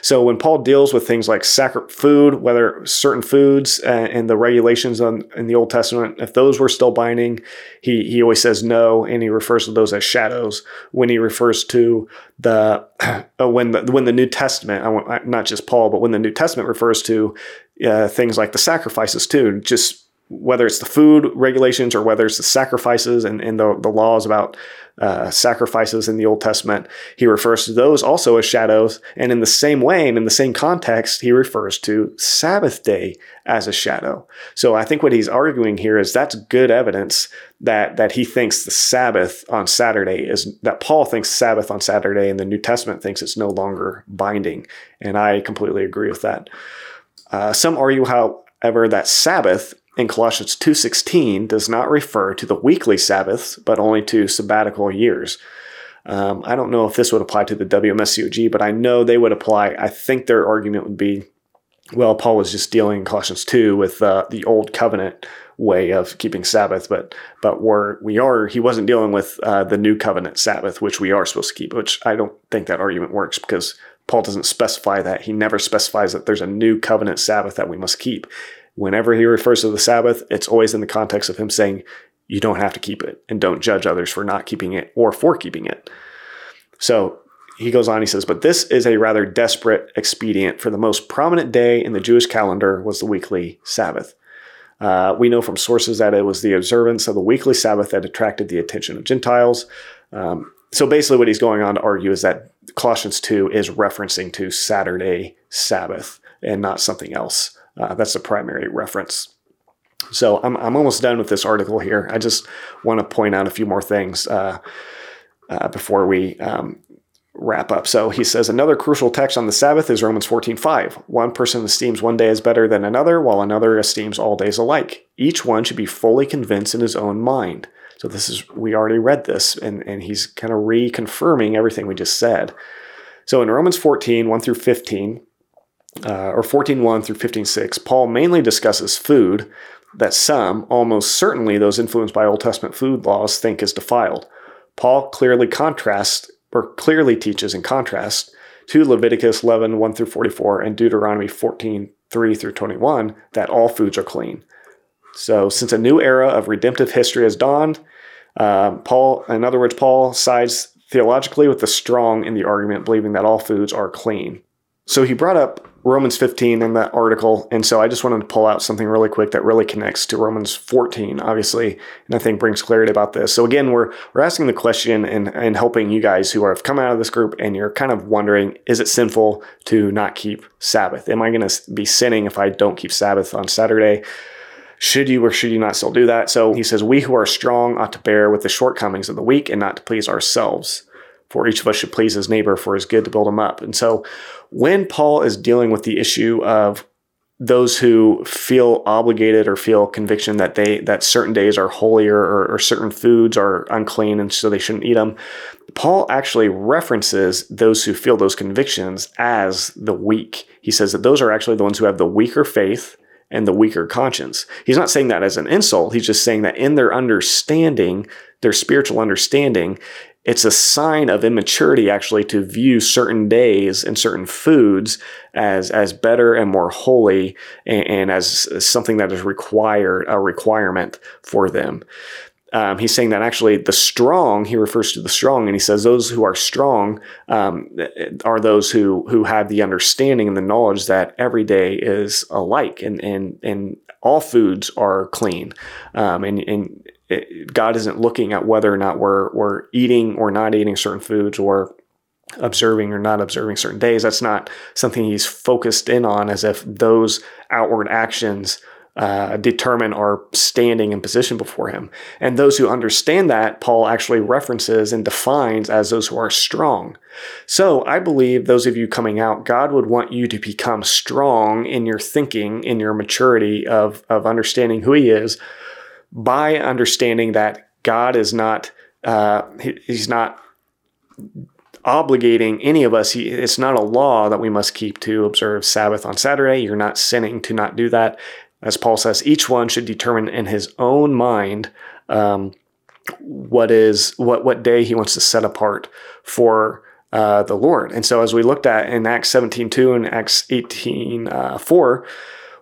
So when Paul deals with things like sacred food, whether certain foods uh, and the regulations on, in the Old Testament, if those were still binding, he, he always says no, and he refers to those as shadows. When he refers to the <clears throat> uh, when the when the New Testament, I not just Paul, but when the New Testament refers to uh, things like the sacrifices too, just whether it's the food regulations or whether it's the sacrifices and, and the, the laws about uh, sacrifices in the Old Testament, he refers to those also as shadows. And in the same way and in the same context, he refers to Sabbath day as a shadow. So I think what he's arguing here is that's good evidence that, that he thinks the Sabbath on Saturday is that Paul thinks Sabbath on Saturday and the New Testament thinks it's no longer binding. And I completely agree with that. Uh, some argue, however, that Sabbath in Colossians 2:16 does not refer to the weekly Sabbaths, but only to sabbatical years. Um, I don't know if this would apply to the WMSCOG, but I know they would apply. I think their argument would be, well, Paul was just dealing in Colossians 2 with uh, the old covenant way of keeping Sabbath, but but we're we are he wasn't dealing with uh, the new covenant Sabbath, which we are supposed to keep. Which I don't think that argument works because Paul doesn't specify that. He never specifies that there's a new covenant Sabbath that we must keep whenever he refers to the Sabbath, it's always in the context of him saying, you don't have to keep it and don't judge others for not keeping it or for keeping it. So he goes on, he says, but this is a rather desperate expedient, for the most prominent day in the Jewish calendar was the weekly Sabbath. Uh, we know from sources that it was the observance of the weekly Sabbath that attracted the attention of Gentiles. Um, so basically, what he's going on to argue is that Colossians 2 is referencing to Saturday Sabbath and not something else. Uh, that's the primary reference. So I'm, I'm almost done with this article here. I just want to point out a few more things uh, uh, before we um, wrap up. So he says another crucial text on the Sabbath is Romans 14:5. One person esteems one day as better than another, while another esteems all days alike. Each one should be fully convinced in his own mind. So this is we already read this, and, and he's kind of reconfirming everything we just said. So in Romans 14, 1 through 15, uh, or 14.1 through 15.6, Paul mainly discusses food that some, almost certainly those influenced by Old Testament food laws, think is defiled. Paul clearly contrasts or clearly teaches in contrast to Leviticus 11, 1 through 44, and Deuteronomy 14, 3 through 21, that all foods are clean. So, since a new era of redemptive history has dawned, uh, Paul, in other words, Paul sides theologically with the strong in the argument, believing that all foods are clean. So he brought up Romans 15 in that article. And so I just wanted to pull out something really quick that really connects to Romans 14, obviously, and I think brings clarity about this. So again, we're we're asking the question and, and helping you guys who have come out of this group and you're kind of wondering, is it sinful to not keep Sabbath? Am I going to be sinning if I don't keep Sabbath on Saturday? Should you or should you not still do that? So he says, We who are strong ought to bear with the shortcomings of the weak and not to please ourselves for each of us should please his neighbor for his good to build him up. And so when Paul is dealing with the issue of those who feel obligated or feel conviction that they that certain days are holier or, or, certain foods are unclean and so they shouldn't eat them paul actually references those who feel those convictions as the weak. He says that those are actually the ones who have the weaker faith and the weaker conscience. He's not saying that as an insult. He's just saying that in their understanding their spiritual understanding it's a sign of immaturity actually to view certain days and certain foods as as better and more holy and, and as, something that is required a requirement for them. Um, he's saying that actually the strong he refers to the strong and he says those who are strong um, are those who who have the understanding and the knowledge that every day is alike and and and all foods are clean. Um, and and it, God isn't looking at whether or not we're we're eating or not eating certain foods or observing or not observing certain days. That's not something he's focused in on as if those outward actions uh, determine our standing and position before him. And those who understand that, Paul actually references and defines as those who are strong. So I believe those of you coming out, God would want you to become strong in your thinking, in your maturity of, of understanding who he is, by understanding that God is not uh, he, he's not obligating any of us. It's not a law that we must keep to observe Sabbath on Saturday. You're not sinning to not do that. As Paul says, each one should determine in his own mind um, what is what what day he wants to set apart for uh, the Lord. And so, as we looked at in Acts 17 2 and Acts 18 uh, 4,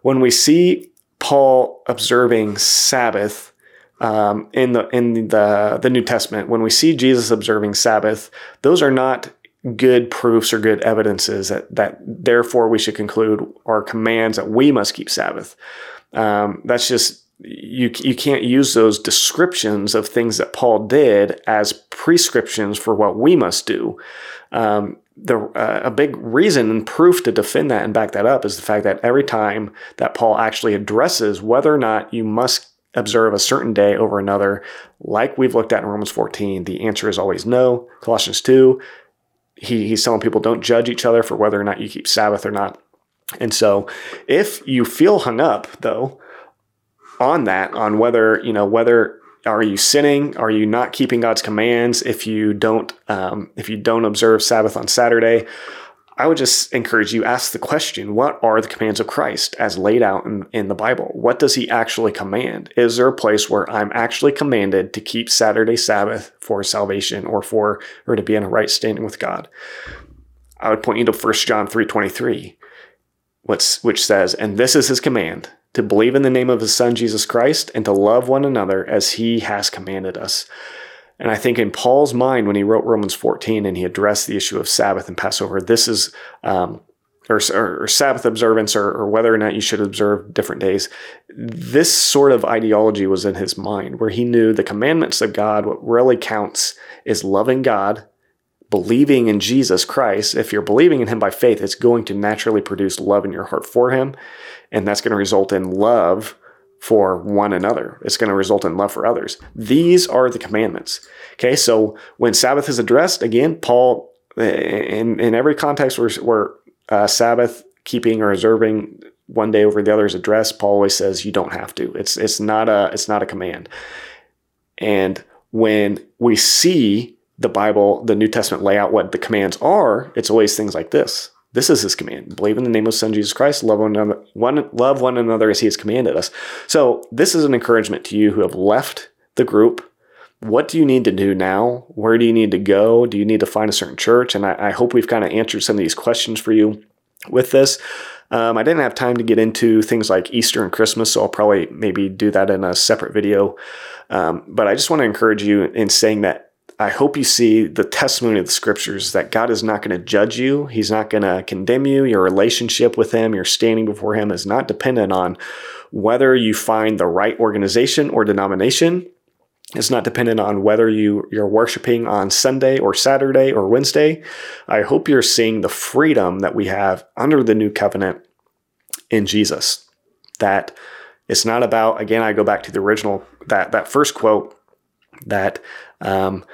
when we see Paul observing Sabbath um, in the in the the New Testament, when we see Jesus observing Sabbath, those are not good proofs or good evidences that that therefore we should conclude are commands that we must keep Sabbath. Um, that's just you you can't use those descriptions of things that Paul did as prescriptions for what we must do. Um, the uh, a big reason and proof to defend that and back that up is the fact that every time that Paul actually addresses whether or not you must observe a certain day over another, like we've looked at in Romans 14, the answer is always no. Colossians 2, he, he's telling people don't judge each other for whether or not you keep Sabbath or not. And so if you feel hung up though on that, on whether, you know, whether are you sinning? Are you not keeping God's commands if you don't um, if you don't observe Sabbath on Saturday? I would just encourage you ask the question, what are the commands of Christ as laid out in, in the Bible? What does he actually command? Is there a place where I'm actually commanded to keep Saturday Sabbath for salvation or for or to be in a right standing with God? I would point you to 1 John 3:23, which says, "And this is his command, to believe in the name of his son Jesus Christ and to love one another as he has commanded us. And I think in Paul's mind, when he wrote Romans 14 and he addressed the issue of Sabbath and Passover, this is um, or, or, Sabbath observance or, or, whether or not you should observe different days. This sort of ideology was in his mind, where he knew the commandments of God, what really counts is loving God, believing in Jesus Christ. If you're believing in him by faith, it's going to naturally produce love in your heart for him. And that's going to result in love for one another. It's going to result in love for others. These are the commandments. Okay, so when Sabbath is addressed, again, Paul, in, in every context where, where uh, Sabbath keeping or observing one day over the other is addressed, Paul always says you don't have to. It's it's not a it's not a command. And when we see the Bible, the New Testament lay out what the commands are, it's always things like this. This is his command. Believe in the name of Son Jesus Christ, love one another, one, love one another as he has commanded us. So this is an encouragement to you who have left the group. What do you need to do now? Where do you need to go? Do you need to find a certain church? And I, I hope we've kind of answered some of these questions for you with this. Um, I didn't have time to get into things like Easter and Christmas, so I'll probably maybe do that in a separate video. Um, but I just want to encourage you in saying that I hope you see the testimony of the scriptures that God is not going to judge you. He's not going to condemn you. Your relationship with Him, your standing before Him is not dependent on whether you find the right organization or denomination. It's not dependent on whether you, you're worshiping on Sunday or Saturday or Wednesday. I hope you're seeing the freedom that we have under the new covenant in Jesus. That it's not about, again, I go back to the original, that, that first quote that um,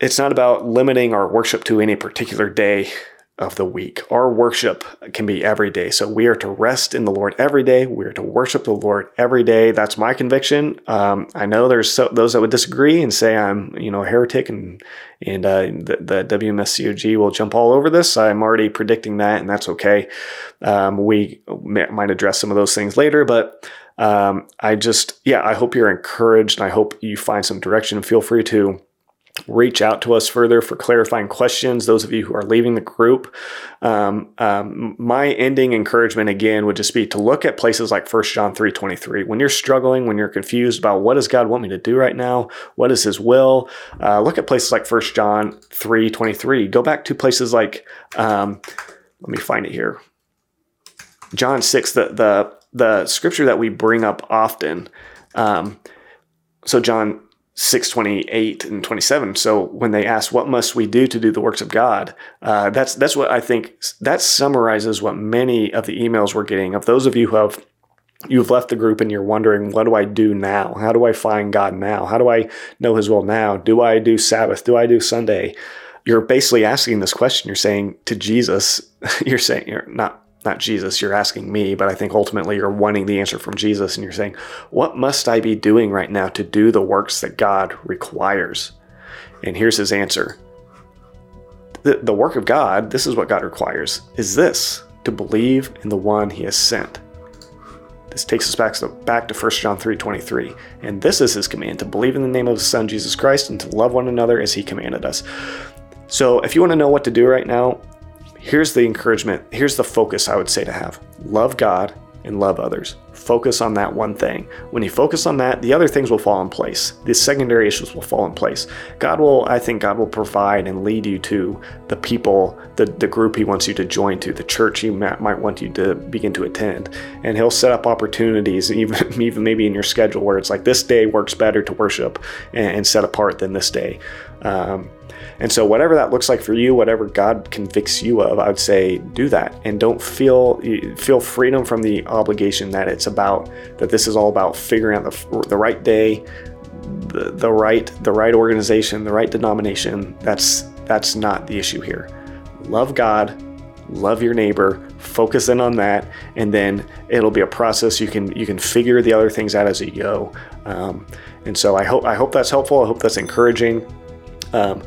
it's not about limiting our worship to any particular day of the week. Our worship can be every day. So we are to rest in the Lord every day. We are to worship the Lord every day. That's my conviction. Um, I know there's so, those that would disagree and say I'm, you know, a heretic and and uh, the, the WMSCOG will jump all over this. I'm already predicting that, and that's okay. Um, we might address some of those things later, but um, I just, yeah, I hope you're encouraged and I hope you find some direction. Feel free to reach out to us further for clarifying questions. Those of you who are leaving the group, um, um, my ending encouragement again would just be to look at places like 1 John 3:23. When you're struggling, when you're confused about what does God want me to do right now, what is His will, uh, look at places like 1 John 3:23. Go back to places like, um, let me find it here. John 6, the the the scripture that we bring up often. Um, so John 6 28 and 27 so when they ask what must we do to do the works of god? Uh, that's that's what i think that summarizes what many of the emails we're getting of those of you who have you've left the group and you're wondering what do i do now? How do i find god now? How do i know his will now? Do i do sabbath? Do i do sunday? You're basically asking this question. You're saying to jesus <laughs> you're saying you're not not Jesus, you're asking me, but I think ultimately you're wanting the answer from Jesus and you're saying, What must I be doing right now to do the works that God requires? And here's his answer the, the work of God, this is what God requires, is this to believe in the one he has sent. This takes us back to, back to 1 John 3.23. And this is his command, to believe in the name of his son, Jesus Christ, and to love one another as he commanded us. So if you want to know what to do right now, here's the encouragement, here's the focus I would say to have love God and love others. Focus on that one thing. When you focus on that, the other things will fall in place. The secondary issues will fall in place. God will, I think, God will provide and lead you to the people, the, the group He wants you to join to, the church He might want you to begin to attend. And He'll set up opportunities, even, <laughs> even maybe in your schedule, where it's like this day works better to worship and, and set apart than this day. Um, and so, whatever that looks like for you, whatever God convicts you of, I would say do that, and don't feel feel freedom from the obligation that it's about that this is all about figuring out the, the right day, the, the right the right organization, the right denomination. That's that's not the issue here. Love God, love your neighbor, focus in on that, and then it'll be a process. You can you can figure the other things out as you go. Um, and so I hope I hope that's helpful. I hope that's encouraging. Um,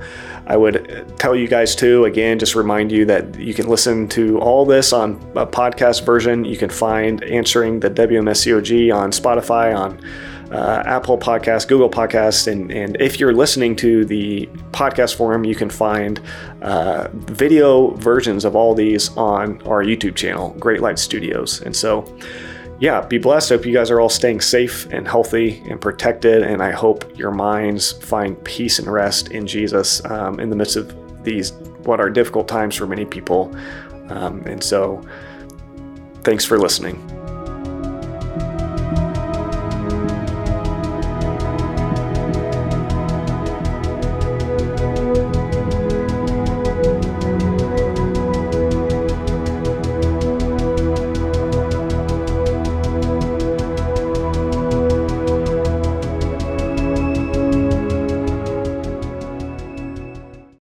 I would tell you guys too, again, just remind you that you can listen to all this on a podcast version. You can find Answering the WMSCOG on Spotify, on uh, Apple Podcast, Google Podcast, and, and if you're listening to the podcast forum, you can find uh, video versions of all these on our YouTube channel, Great Light Studios. And so, yeah, be blessed. I hope you guys are all staying safe and healthy and protected. And I hope your minds find peace and rest in Jesus um, in the midst of these, what are difficult times for many people. Um, and so, thanks for listening.